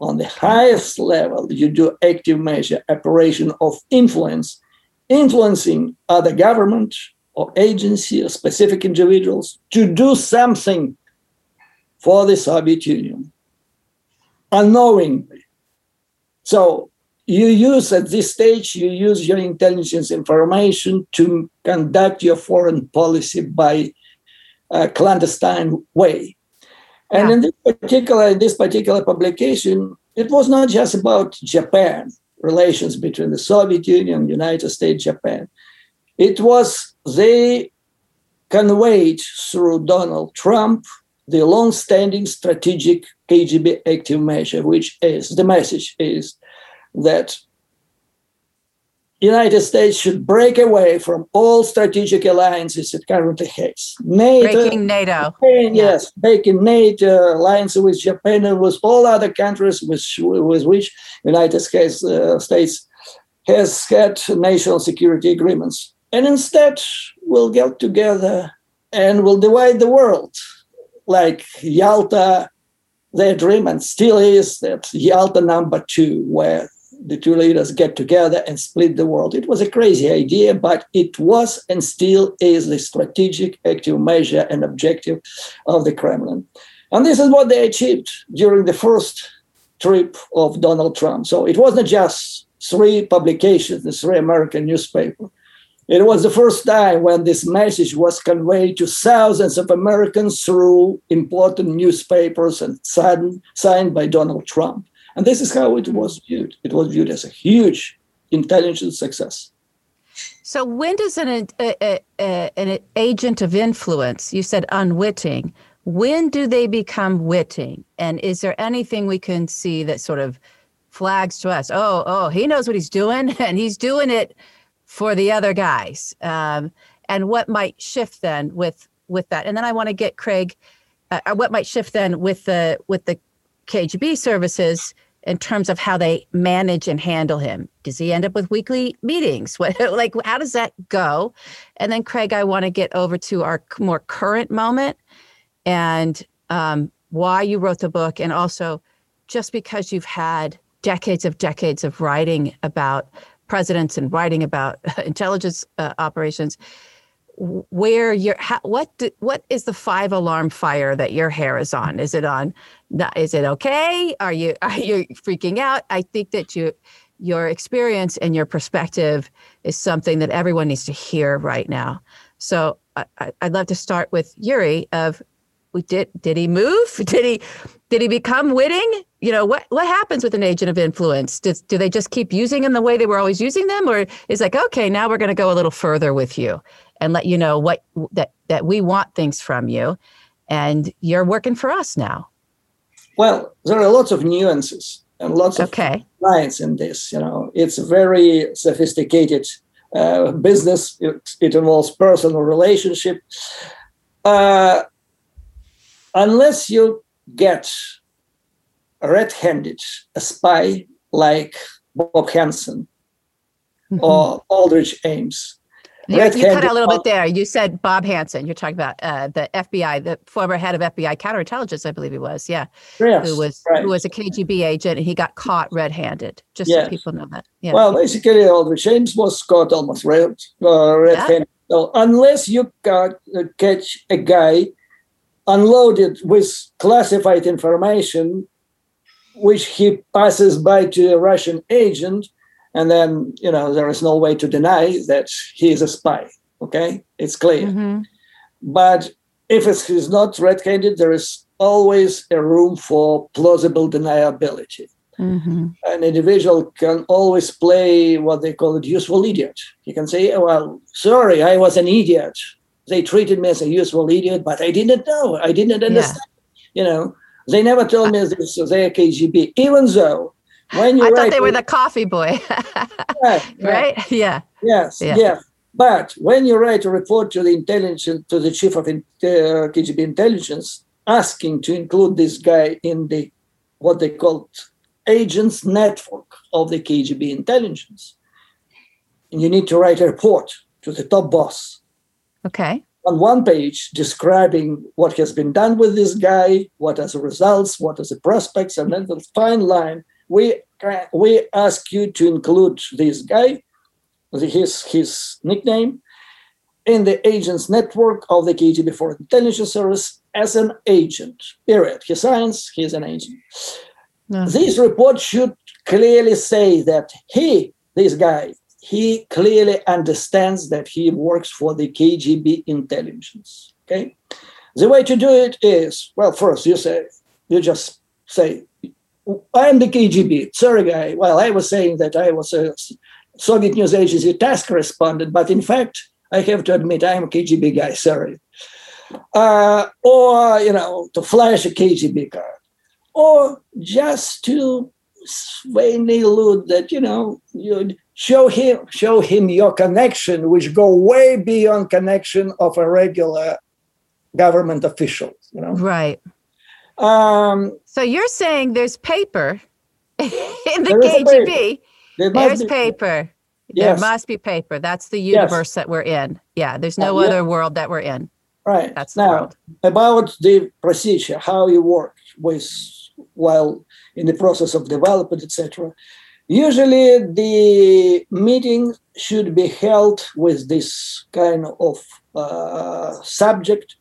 On the highest level, you do active measure operation of influence, influencing other government or agency or specific individuals to do something for the Soviet Union unknowingly. So you use at this stage, you use your intelligence information to conduct your foreign policy by a clandestine way. And Yeah. in this particular, in this particular publication, it was not just about Japan, relations between the Soviet Union, United States, Japan. It was they conveyed through Donald Trump the long-standing strategic KGB active measure, which is the message is that United States should break away from all strategic alliances it currently has. NATO, Breaking NATO. Japan, Yeah. yes, breaking NATO alliance with Japan and with all other countries with, with which United States, uh, States has had national security agreements. And instead, we'll get together and we'll divide the world. Like Yalta, their dream and still is that Yalta number two, where the two leaders get together and split the world. It was a crazy idea, but it was and still is the strategic active measure and objective of the Kremlin. And this is what they achieved during the first trip of Donald Trump. So it wasn't just three publications, the three American newspapers. It was the first time when this message was conveyed to thousands of Americans through important newspapers and signed, signed by Donald Trump. And this is how it was viewed. It was viewed as a huge intelligence success. So when does an a, a, an agent of influence? You said unwitting. When do they become witting? And is there anything we can see that sort of flags to us? Oh, oh, he knows what he's doing, and he's doing it for the other guys. Um, and what might shift then with with that? And then I want to get Craig. Uh, what might shift then with the with the KGB services in terms of how they manage and handle him. Does he end up with weekly meetings? What, like, how does that go? And then, Craig, I want to get over to our more current moment and um, why you wrote the book, and also just because you've had decades of decades of writing about presidents and writing about intelligence uh, operations where your how, what do, what is the five alarm fire that your hair is on? Is it on is it okay? Are you are you freaking out? I think that you your experience and your perspective is something that everyone needs to hear right now. So I, i'd love to start with yuri of we did did he move did he did he become witting you know what what happens with an agent of influence Does, do they just keep using them the way they were always using them or is like okay now we're going to go a little further with you and let you know what that that we want things from you and you're working for us now Well, there are lots of nuances and lots of okay lines in this. You know, it's a very sophisticated uh, business. It, it involves personal relationship. Uh, unless you get red-handed a spy like Bob Hanssen or Aldrich Ames, You, you cut out a little bit there. You said Bob Hanssen. You're talking about uh, the FBI, the former head of FBI counterintelligence, I believe he was. Yeah, Yes, who was right. who was a KGB agent, and he got caught red-handed. Just Yes. so people know that. Yeah. Well, basically, Aldrich Ames was caught almost red, uh, red-handed. So unless you got, uh, catch a guy unloaded with classified information, which he passes by to a Russian agent, and then you know there is no way to deny that he is a spy. Okay, it's clear. Mhm. But if it's, he's not red-handed, there is always a room for plausible deniability Mhm. an individual can always play what they call a useful idiot. He can say, "Oh, "Well, sorry, I was an idiot. They treated me as a useful idiot, but I didn't know. I didn't understand. You know, they never told me this. They're KGB, even though when you I write, thought they were the coffee boy, right, right? Yeah. Yes, Yeah. yeah. But when you write a report to the intelligence, to the chief of uh, KGB intelligence, asking to include this guy in the what they called agents network of the KGB intelligence, and you need to write a report to the top boss Okay. on one page describing what has been done with this guy, what are the results, what are the prospects, and then the fine line. We we ask you to include this guy, his his nickname, in the agents network of the KGB Foreign Intelligence Service as an agent. Period. He signs. He's an agent. No. This report should clearly say that he, this guy, he clearly understands that he works for the KGB intelligence. Okay. The way to do it is well, first you say, you just say, I'm the KGB. Sorry, guy. Well, I was saying that I was a Soviet news agency TASS correspondent, but in fact, I have to admit I'm a KGB guy. Sorry. Uh, or, you know, to flash a KGB card or just to vainly allude that you know you show him show him your connection which go way beyond connection of a regular government official you know Right. um So you're saying there's paper in the There KGB. there must There's be- paper. yes. There must be paper. That's the Yes. universe that we're in. Yeah. There's no Uh, yeah. other world that we're in. right That's the now world. about the procedure how you work with while in the process of development etc usually the meeting should be held with this kind of uh, subject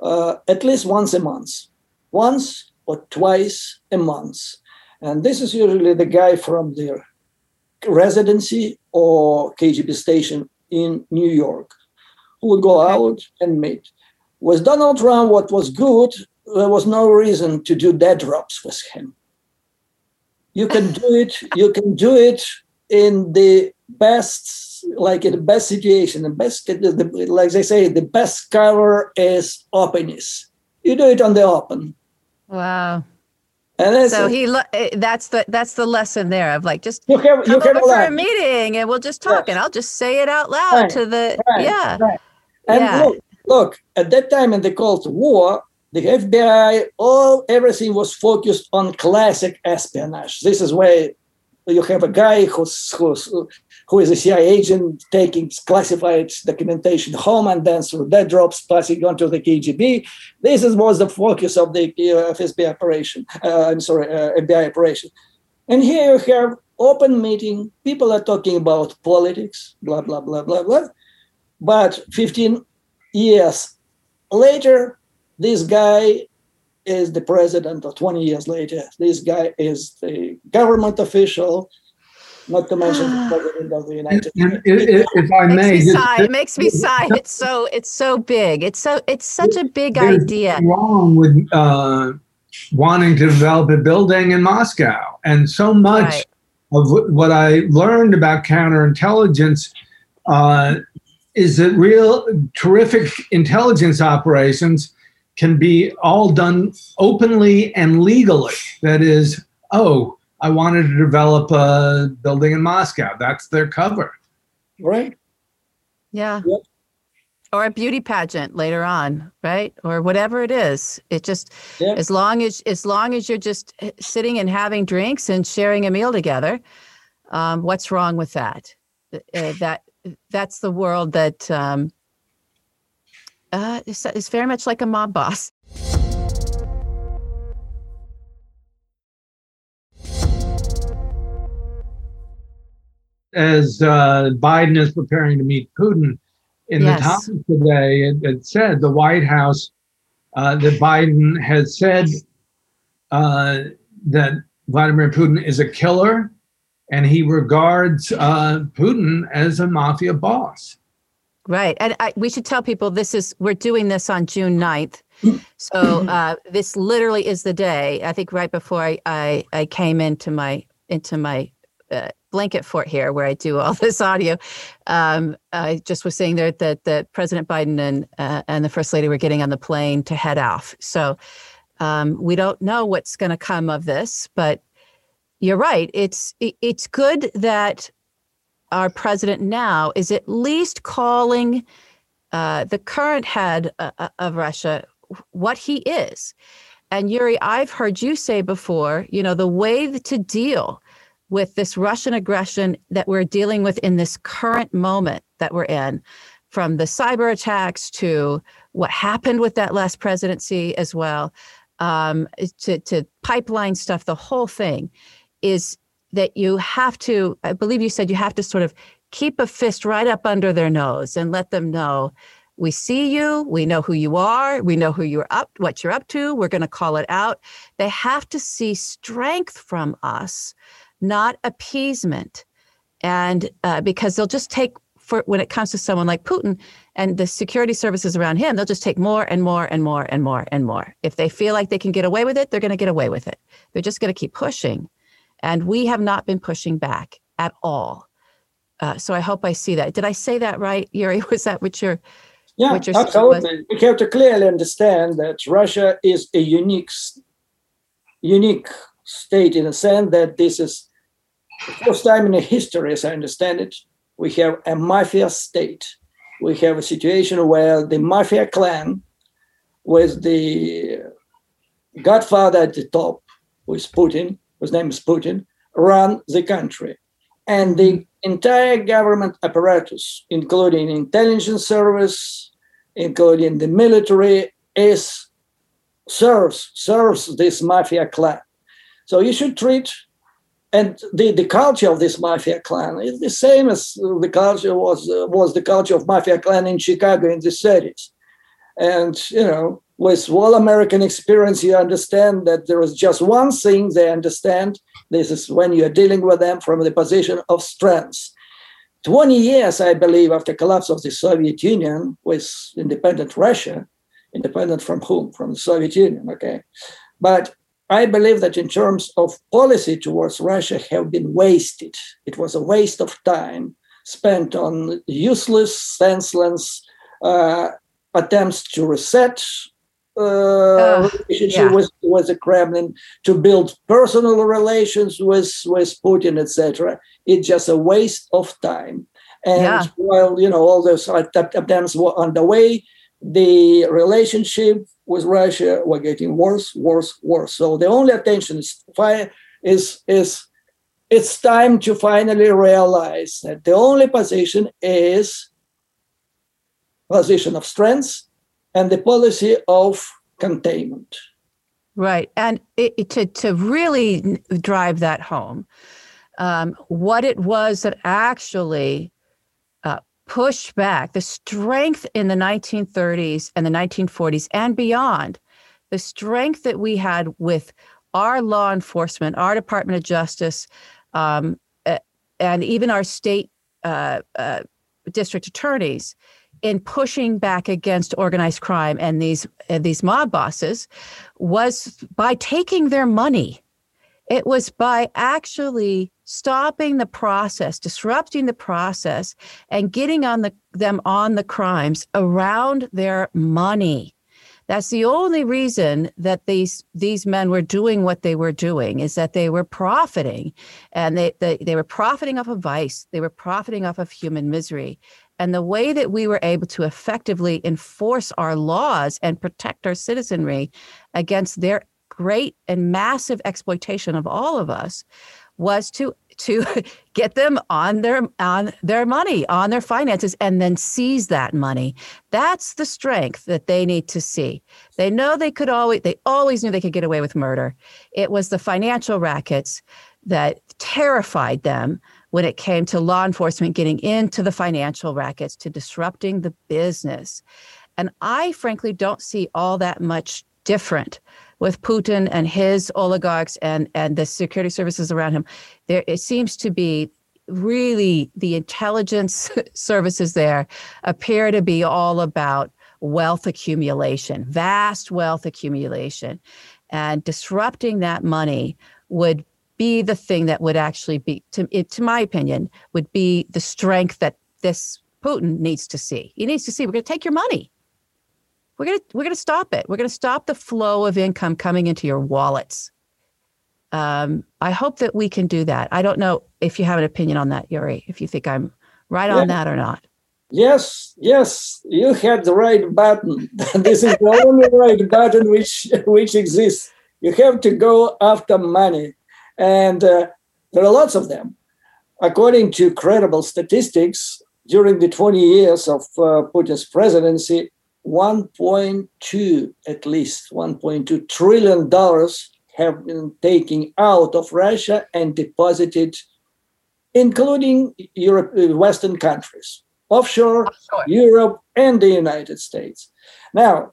uh, at least once a month. Once or twice a month. And this is usually the guy from their residency or kgb station in new york who would go out and meet. With Donald Trump, what was good, there was no reason to do dead drops with him. You can do it, you can do it in the best, like in the best situation, the best, the, like they say, the best cover is openness. You do it on the open. Wow. And So he lo- eh, that's the that's the lesson there of like just you have, you come have over a for a meeting and we'll just talk Yes. and I'll just say it out loud Right, to the right, yeah. right. And Yeah. look, look, at that time in the Cold War, the FBI, all everything was focused on classic espionage. This is where you have a guy who's, who's who is a CIA agent taking classified documentation home and then through dead drops passing on to the KGB. This is, was the focus of the uh, FSB operation. Uh, I'm sorry, uh, FBI operation. And here you have open meeting. People are talking about politics, blah blah blah blah blah. But 15 years later, this guy is the president, or 20 years later, this guy is the government official, not to mention the president of the United And States. i- i- if I Makes may, me sigh. It makes me sigh. It's so it's so big. It's so it's such a big idea. nothing wrong with uh, wanting to develop a building in Moscow, and so much Right. of what I learned about counterintelligence uh, is that real terrific intelligence operations can be all done openly and legally. That is, oh, I wanted to develop a building in Moscow. That's their cover. Right? Yeah. Yep. Or a beauty pageant later on, right? Or whatever it is. It just Yeah. as long as as long as you're just eh, sitting and having drinks and sharing a meal together, um, what's wrong with that? Uh, that that's the world that um, uh, is, is very much like a mob boss. As uh, Biden is preparing to meet Putin, in Yes. the topic today, it, it said the White House uh, that Biden has said uh, that Vladimir Putin is a killer, and he regards uh, Putin as a mafia boss. Right. And I, we should tell people this is, we're doing this on June 9th. So uh, this literally is the day, I think right before I, I, I came into my, into my uh, blanket fort here where I do all this audio. Um, I just was saying there that, that President Biden and, uh, and the First Lady were getting on the plane to head off. So um, we don't know what's going to come of this, but you're right. It's, it, it's good that our president now is at least calling uh, the current head uh, uh, of Russia what he is. And Yuri, I've heard you say before, you know, the way to deal with this Russian aggression that we're dealing with in this current moment that we're in, from the cyber attacks to what happened with that last presidency as well, um, to, to pipeline stuff, the whole thing is that you have to, I believe you said you have to sort of keep a fist right up under their nose and let them know we see you, we know who you are, we know who you're up, what you're up to, we're going to call it out. They have to see strength from us, not appeasement. And uh, because they'll just take, for when it comes to someone like Putin and the security services around him, they'll just take more and more and more and more and more. If they feel like they can get away with it, they're going to get away with it. They're just going to keep pushing. And we have not been pushing back at all. Uh, so I hope I see that. Did I say that right, Yuri? Was that what you're? Yeah, what you're saying absolutely. We have to clearly understand that Russia is a unique, unique state in a sense that this is the first time in the history, as I understand it, we have a mafia state. We have a situation where the mafia clan, with the godfather at the top, who is Putin, whose name is Putin, run the country. And the entire government apparatus, including intelligence service, including the military, is serves serves this mafia clan. So you should treat and the, the culture of this mafia clan is the same as the culture was uh, was the culture of mafia clan in Chicago in the 30s. And you know, with all American experience, you understand that there is just one thing they understand. This is when you're dealing with them from the position of strength. 20 years, I believe, after collapse of the Soviet Union with independent Russia, independent from whom? From the Soviet Union, okay. But I believe that in terms of policy towards Russia have been wasted. It was a waste of time spent on useless, senseless uh, attempts to reset uh, Ugh, relationship yeah. with, with the Kremlin, to build personal relations with, with Putin, etc. It's just a waste of time. And Yeah. while you know all those attempts were underway, the relationship with Russia were getting worse, worse, worse. So the only attention is fi- is is it's time to finally realize that the only position is position of strength and the policy of containment. Right. And it, it- to, to really drive that home, um, what it was that actually uh, pushed back the strength in the 1930s and the 1940s and beyond, the strength that we had with our law enforcement, our Department of Justice, um, and even our state uh, uh, district attorneys in pushing back against organized crime and these uh, these mob bosses was by taking their money. It was by actually stopping the process, disrupting the process, and getting on the them on the crimes around their money. That's the only reason that these these men were doing what they were doing is that they were profiting, and they they, they were profiting off of vice. They were profiting off of human misery. And the way that we were able to effectively enforce our laws and protect our citizenry against their great and massive exploitation of all of us was to to get them on their on their money, on their finances, and then seize that money. That's the strength that they need to see. They know they could always they always knew they could get away with murder. It was the financial rackets that terrified them when it came to law enforcement getting into the financial rackets to disrupting the business. And I frankly don't see all that much different with Putin and his oligarchs and, and the security services around him. There it seems to be really the intelligence services there appear to be all about wealth accumulation, vast wealth accumulation. And disrupting that money would be the thing that would actually be, to, to my opinion, would be the strength that this Putin needs to see. He needs to see we're going to take your money. We're going to we're going to stop it. We're going to stop the flow of income coming into your wallets. Um, I hope that we can do that. I don't know if you have an opinion on that, Yuri. If you think I'm right yeah. on that or not. Yes, yes, you had the right button. this is the only right button which which exists. You have to go after money. And uh, there are lots of them. According to credible statistics, during the 20 years of uh, Putin's presidency, 1.2, at least 1.2 trillion dollars have been taken out of Russia and deposited, including Europe, Western countries, offshore, offshore, Europe, and the United States. Now,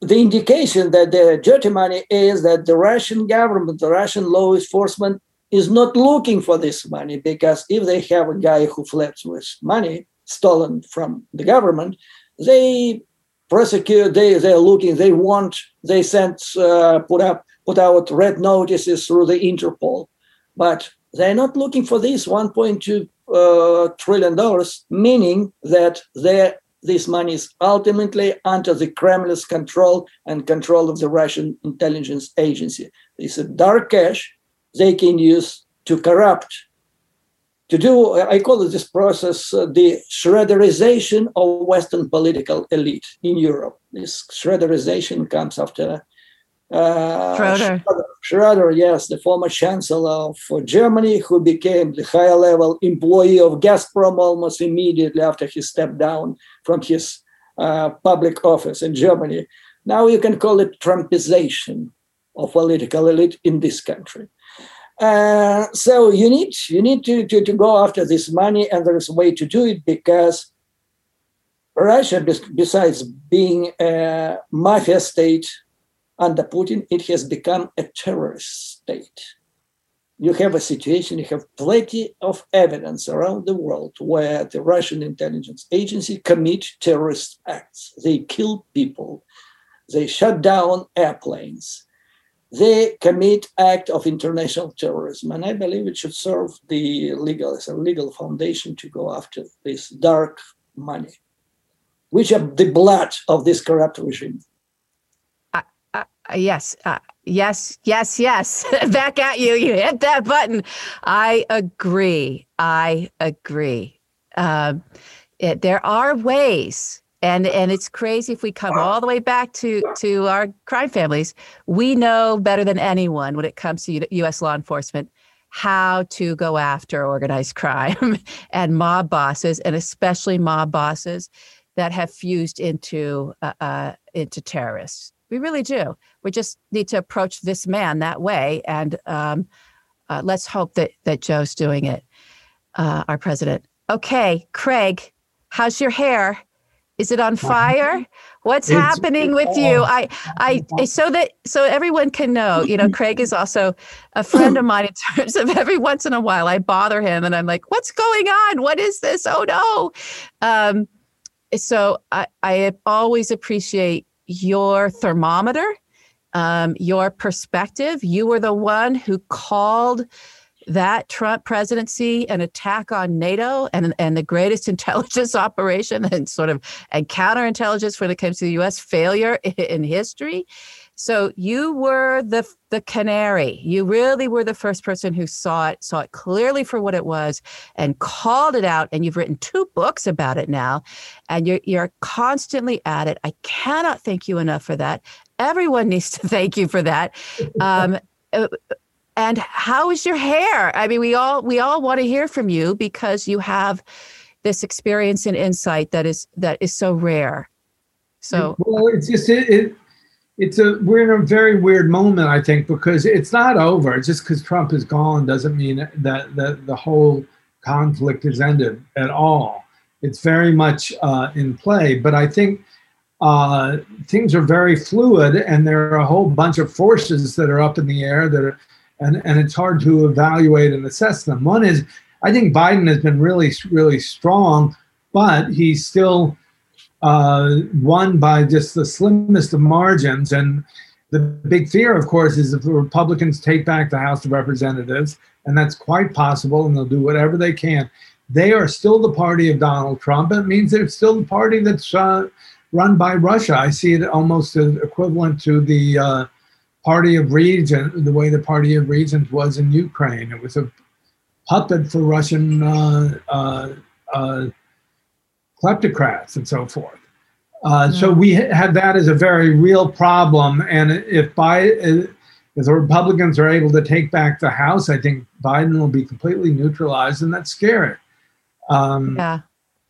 the indication that the dirty money is that the Russian government, the Russian law enforcement is not looking for this money because if they have a guy who flirts with money stolen from the government, they prosecute. They they're looking. They want. They sent uh, put up put out red notices through the Interpol, but they're not looking for this 1.2 uh, trillion dollars, meaning that they're this money is ultimately under the Kremlin's control and control of the Russian intelligence agency. It's a dark cash they can use to corrupt, to do, I call this process, uh, the Schroederization of Western political elite in Europe. This Schroederization comes after uh, Schroeder. Schroeder, yes, the former chancellor of Germany, who became the higher level employee of Gazprom almost immediately after he stepped down from his uh, public office in Germany. Now you can call it Trumpization of political elite in this country. Uh, so you need you need to, to, to go after this money, and there is a way to do it because Russia, besides being a mafia state under Putin, it has become a terrorist state. You have a situation, you have plenty of evidence around the world where the Russian intelligence agency commit terrorist acts. They kill people, they shut down airplanes, they commit act of international terrorism. And I believe it should serve the legal as a legal foundation to go after this dark money, which are the blood of this corrupt regime. Uh, yes, uh, yes, yes, yes. Back at you. You hit that button. I agree. I agree. Um, it, there are ways, and and it's crazy if we come all the way back to to our crime families. We know better than anyone when it comes to U- U.S. law enforcement how to go after organized crime and mob bosses, and especially mob bosses that have fused into uh, uh, into terrorists. We really do. We just need to approach this man that way, and um, uh, let's hope that that Joe's doing it. Uh, our president. Okay, Craig, how's your hair? Is it on fire? What's it's, happening with you? I, I, so that so everyone can know. You know, Craig is also a friend of mine in terms of every once in a while I bother him and I'm like, "What's going on? What is this? Oh no!" Um, so I, I always appreciate your thermometer, um, your perspective. You were the one who called that Trump presidency an attack on NATO and, and the greatest intelligence operation and sort of and counterintelligence when it comes to the U.S. failure in history. So you were the the canary. You really were the first person who saw it, saw it clearly for what it was, and called it out. And you've written two books about it now, and you're you're constantly at it. I cannot thank you enough for that. Everyone needs to thank you for that. Um, uh, and how is your hair? I mean, we all we all want to hear from you because you have this experience and insight that is that is so rare. So well, it's just it, it it's a we're in a very weird moment, I think, because it's not over. Just because Trump is gone doesn't mean that that the whole conflict is ended at all. It's very much uh, in play, but I think uh, things are very fluid, and there are a whole bunch of forces that are up in the air that are, and and it's hard to evaluate and assess them. One is, I think Biden has been really really strong, but he's still uh, won by just the slimmest of margins. And the big fear, of course, is if the Republicans take back the House of Representatives, and that's quite possible, and they'll do whatever they can. They are still the party of Donald Trump. It means they're still the party that's uh, run by Russia. I see it almost as equivalent to the uh, party of region, the way the party of regions was in Ukraine. It was a puppet for Russian uh, uh, uh kleptocrats and so forth. Uh, So we have that as a very real problem. And if by if the Republicans are able to take back the House, I think Biden will be completely neutralized, and that's scary. Um, yeah.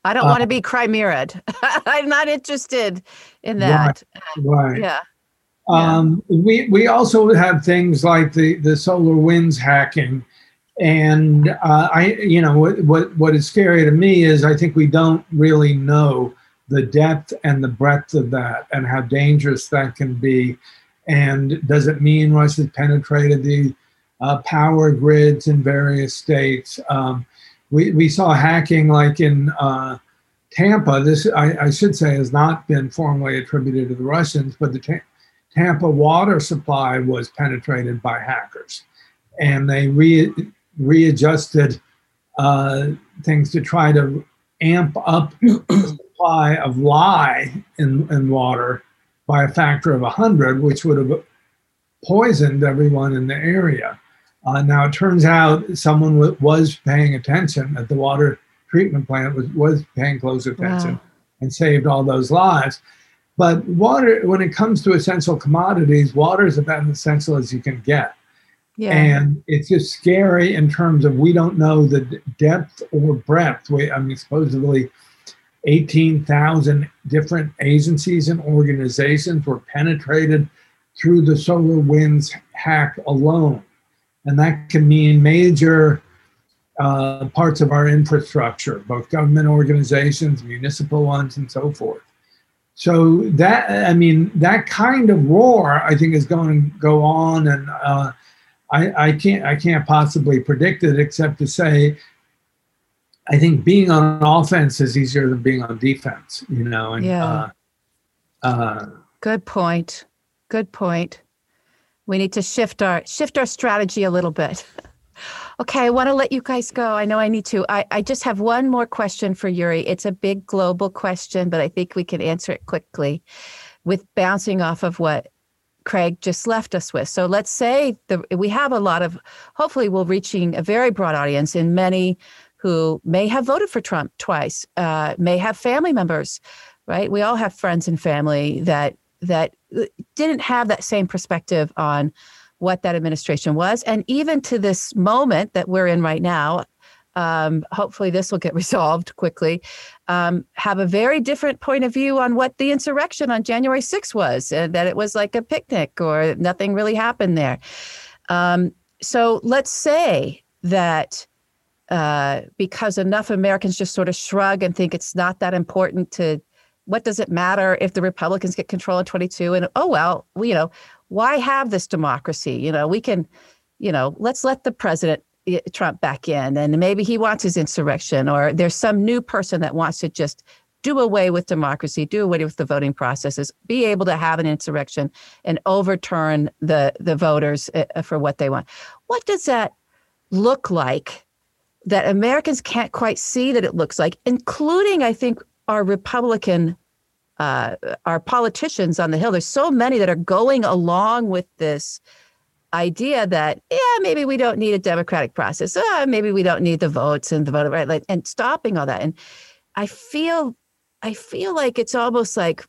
I don't uh, want to be Crimea. I'm not interested in that. Right. right. Yeah. Um, yeah. we we also have things like the the SolarWinds hacking, and uh, I, you know, what, what what is scary to me is I think we don't really know the depth and the breadth of that, and how dangerous that can be. And does it mean Russia's penetrated the uh, power grids in various states? Um, we we saw hacking like in uh, Tampa. This I, I, should say has not been formally attributed to the Russians, but the Tampa water supply was penetrated by hackers, and they re readjusted uh, things to try to amp up the supply of lye in, in water by a factor of 100, which would have poisoned everyone in the area. Uh, now, it turns out someone w- was paying attention at the water treatment plant, was, was paying close attention wow. and saved all those lives. But water, when it comes to essential commodities, water is about as essential as you can get. Yeah. And it's just scary in terms of we don't know the depth or breadth. We, I mean, supposedly 18,000 different agencies and organizations were penetrated through the SolarWinds hack alone. And that can mean major uh, parts of our infrastructure, both government organizations, municipal ones, and so forth. So that, I mean, that kind of war, I think, is going to go on. And uh, I, I can't I can't possibly predict it except to say I think being on offense is easier than being on defense, you know. And yeah. Uh, uh, good point. Good point. We need to shift our shift our strategy a little bit. okay, I want to let you guys go. I know I need to. I, I just have one more question for Yuri. It's a big global question, but I think we can answer it quickly with bouncing off of what Craig just left us with. So let's say the, we have a lot of, hopefully, we're reaching a very broad audience in many who may have voted for Trump twice, uh, may have family members, right? We all have friends and family that that didn't have that same perspective on what that administration was, and even to this moment that we're in right now, um, hopefully this will get resolved quickly, um, have a very different point of view on what the insurrection on January 6th was, uh, that it was like a picnic or nothing really happened there. Um, so let's say that uh, because enough Americans just sort of shrug and think it's not that important to what does it matter if the Republicans get control in 22 and oh well, you know, why have this democracy? You know, we can, you know, let's let the president Trump back in, and maybe he wants his insurrection, or there's some new person that wants to just do away with democracy, do away with the voting processes, be able to have an insurrection and overturn the the voters uh, for what they want. What does that look like? That Americans can't quite see that it looks like, including I think our Republican, uh, our politicians on the Hill. There's so many that are going along with this idea that yeah maybe we don't need a democratic process uh, maybe we don't need the votes and the vote right like, and stopping all that and i feel i feel like it's almost like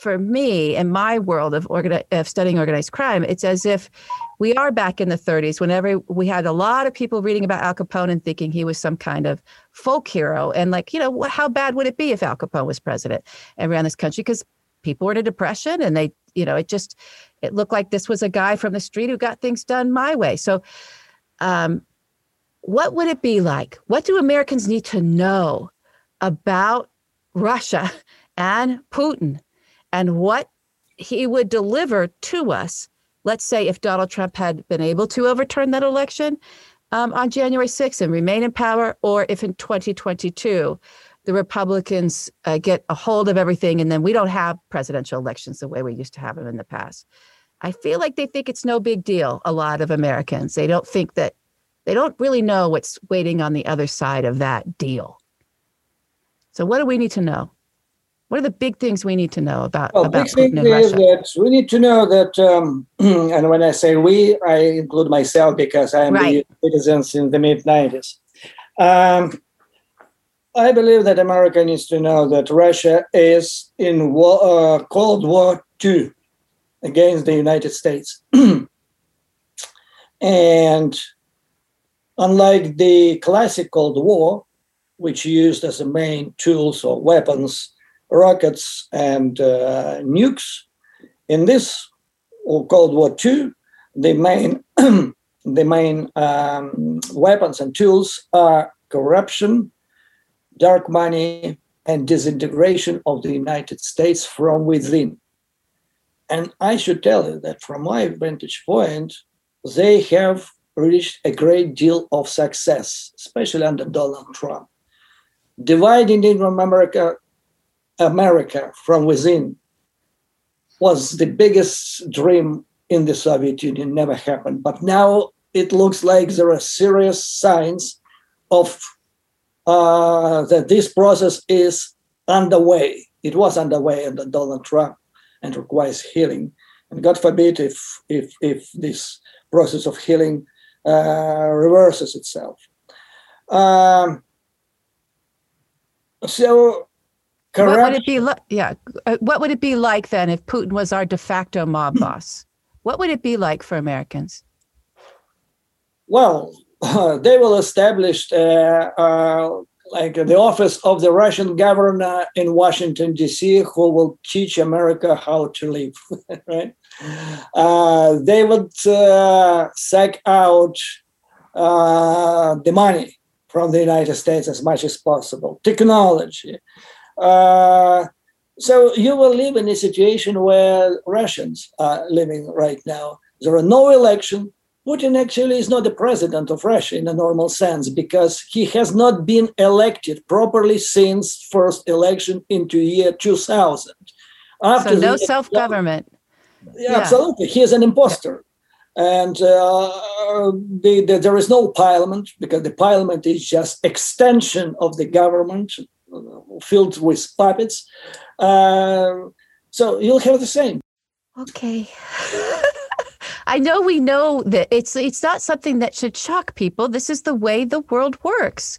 for me in my world of, organi- of studying organized crime, it's as if we are back in the 30s whenever we had a lot of people reading about Al Capone and thinking he was some kind of folk hero. And like, you know, how bad would it be if Al Capone was president and ran this country? Because people were in a depression and they, you know, it just, it looked like this was a guy from the street who got things done my way. So, um, what would it be like? What do Americans need to know about Russia and Putin and what he would deliver to us? Let's say if Donald Trump had been able to overturn that election um, on January 6th and remain in power, or if in 2022 the Republicans uh, get a hold of everything and then we don't have presidential elections the way we used to have them in the past. I feel like they think it's no big deal, a lot of Americans. They don't think that they don't really know what's waiting on the other side of that deal. So, what do we need to know? What are the big things we need to know about well, about big Putin and is Russia? that we need to know that, um, and when I say we, I include myself because I am Right. the citizens in the mid '90s. Um, I believe that America needs to know that Russia is in war, uh, Cold War II against the United States, and unlike the classic Cold War, which used as the main tools or weapons rockets and uh, nukes. In this Cold War II, the main the main um, weapons and tools are corruption, dark money, and disintegration of the United States from within. And I should tell you that from my vantage point, they have reached a great deal of success, especially under Donald Trump. Dividing in America America from within was the biggest dream in the Soviet Union, never happened. But now it looks like there are serious signs of uh, that this process is underway. It was underway under Donald Trump and requires healing. And God forbid if if if this process of healing uh, reverses itself. Um, so What would it be like? Yeah. Uh, What would it be like then if Putin was our de facto mob boss? What would it be like for Americans? Well, they will establish uh, uh, like the office of the Russian governor in Washington D.C., who will teach America how to live. right? Uh, they would uh, suck out uh, the money from the United States as much as possible, technology. Uh, so you will live in a situation where Russians are living right now. There are no election. Putin actually is not the president of Russia in a normal sense because he has not been elected properly since first election into year 2000. So no the- self government. yeah, Yeah. absolutely. He is an imposter. And uh, the, the, there is no parliament because the parliament is just extension of the government uh, filled with puppets. Uh, so you'll have the same. Okay. I know we know that it's it's not something that should shock people. This is the way the world works.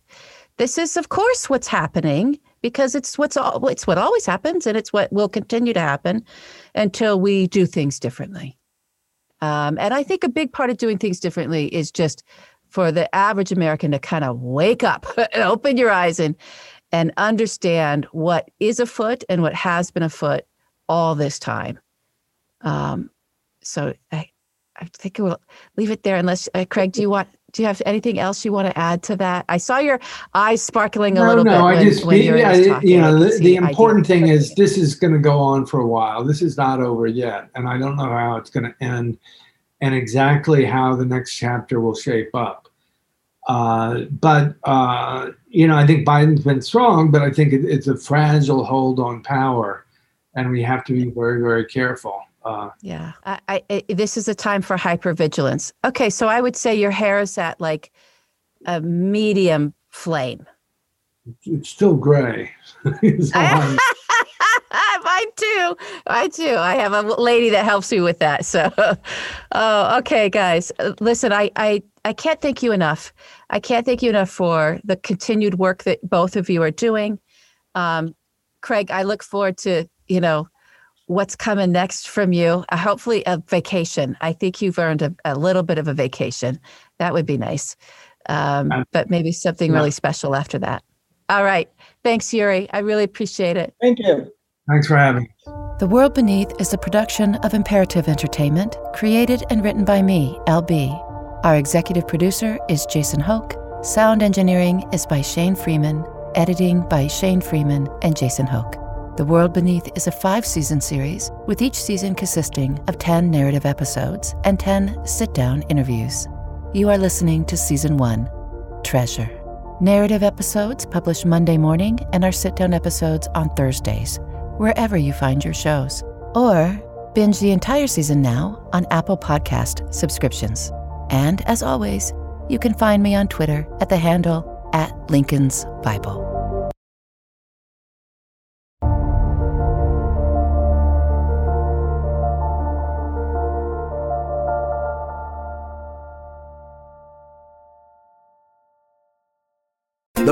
This is of course what's happening because it's what's all it's what always happens and it's what will continue to happen until we do things differently. Um, and I think a big part of doing things differently is just for the average American to kind of wake up and open your eyes and and understand what is afoot and what has been afoot all this time. Um, so I, I think we'll leave it there. Unless uh, Craig, do you want? Do you have anything else you want to add to that? I saw your eyes sparkling a no, little no, bit I when, just, when you yeah, you I know, the, the important thing is this is going to go on for a while. This is not over yet, and I don't know how it's going to end, and exactly how the next chapter will shape up. Uh, but uh, you know, I think Biden's been strong, but I think it, it's a fragile hold on power, and we have to be very, very careful. Uh, Yeah, I, I, I, this is a time for hypervigilance. Okay, so I would say your hair is at like a medium flame. it's still gray. I'm- Mine too. I too. I have a lady that helps me with that. So, oh, okay, guys. Uh, Listen, I, I, I can't thank you enough. I can't thank you enough for the continued work that both of you are doing. Um, Craig, I look forward to you know what's coming next from you. Uh, hopefully, a vacation. I think you've earned a, a, little bit of a vacation. That would be nice. Um, but maybe something really special after that. All right. Thanks, Yuri. I really appreciate it. Thank you. Thanks for having me. The World Beneath is a production of Imperative Entertainment, created and written by me, LB. Our executive producer is Jason Hoke. Sound engineering is by Shane Freeman. Editing by Shane Freeman and Jason Hoke. The World Beneath is a five season series, with each season consisting of 10 narrative episodes and 10 sit down interviews. You are listening to Season 1 Treasure. Narrative episodes published Monday morning and our sit down episodes on Thursdays, wherever you find your shows. Or binge the entire season now on Apple Podcast subscriptions. And as always, you can find me on Twitter at the handle at Lincoln's Bible.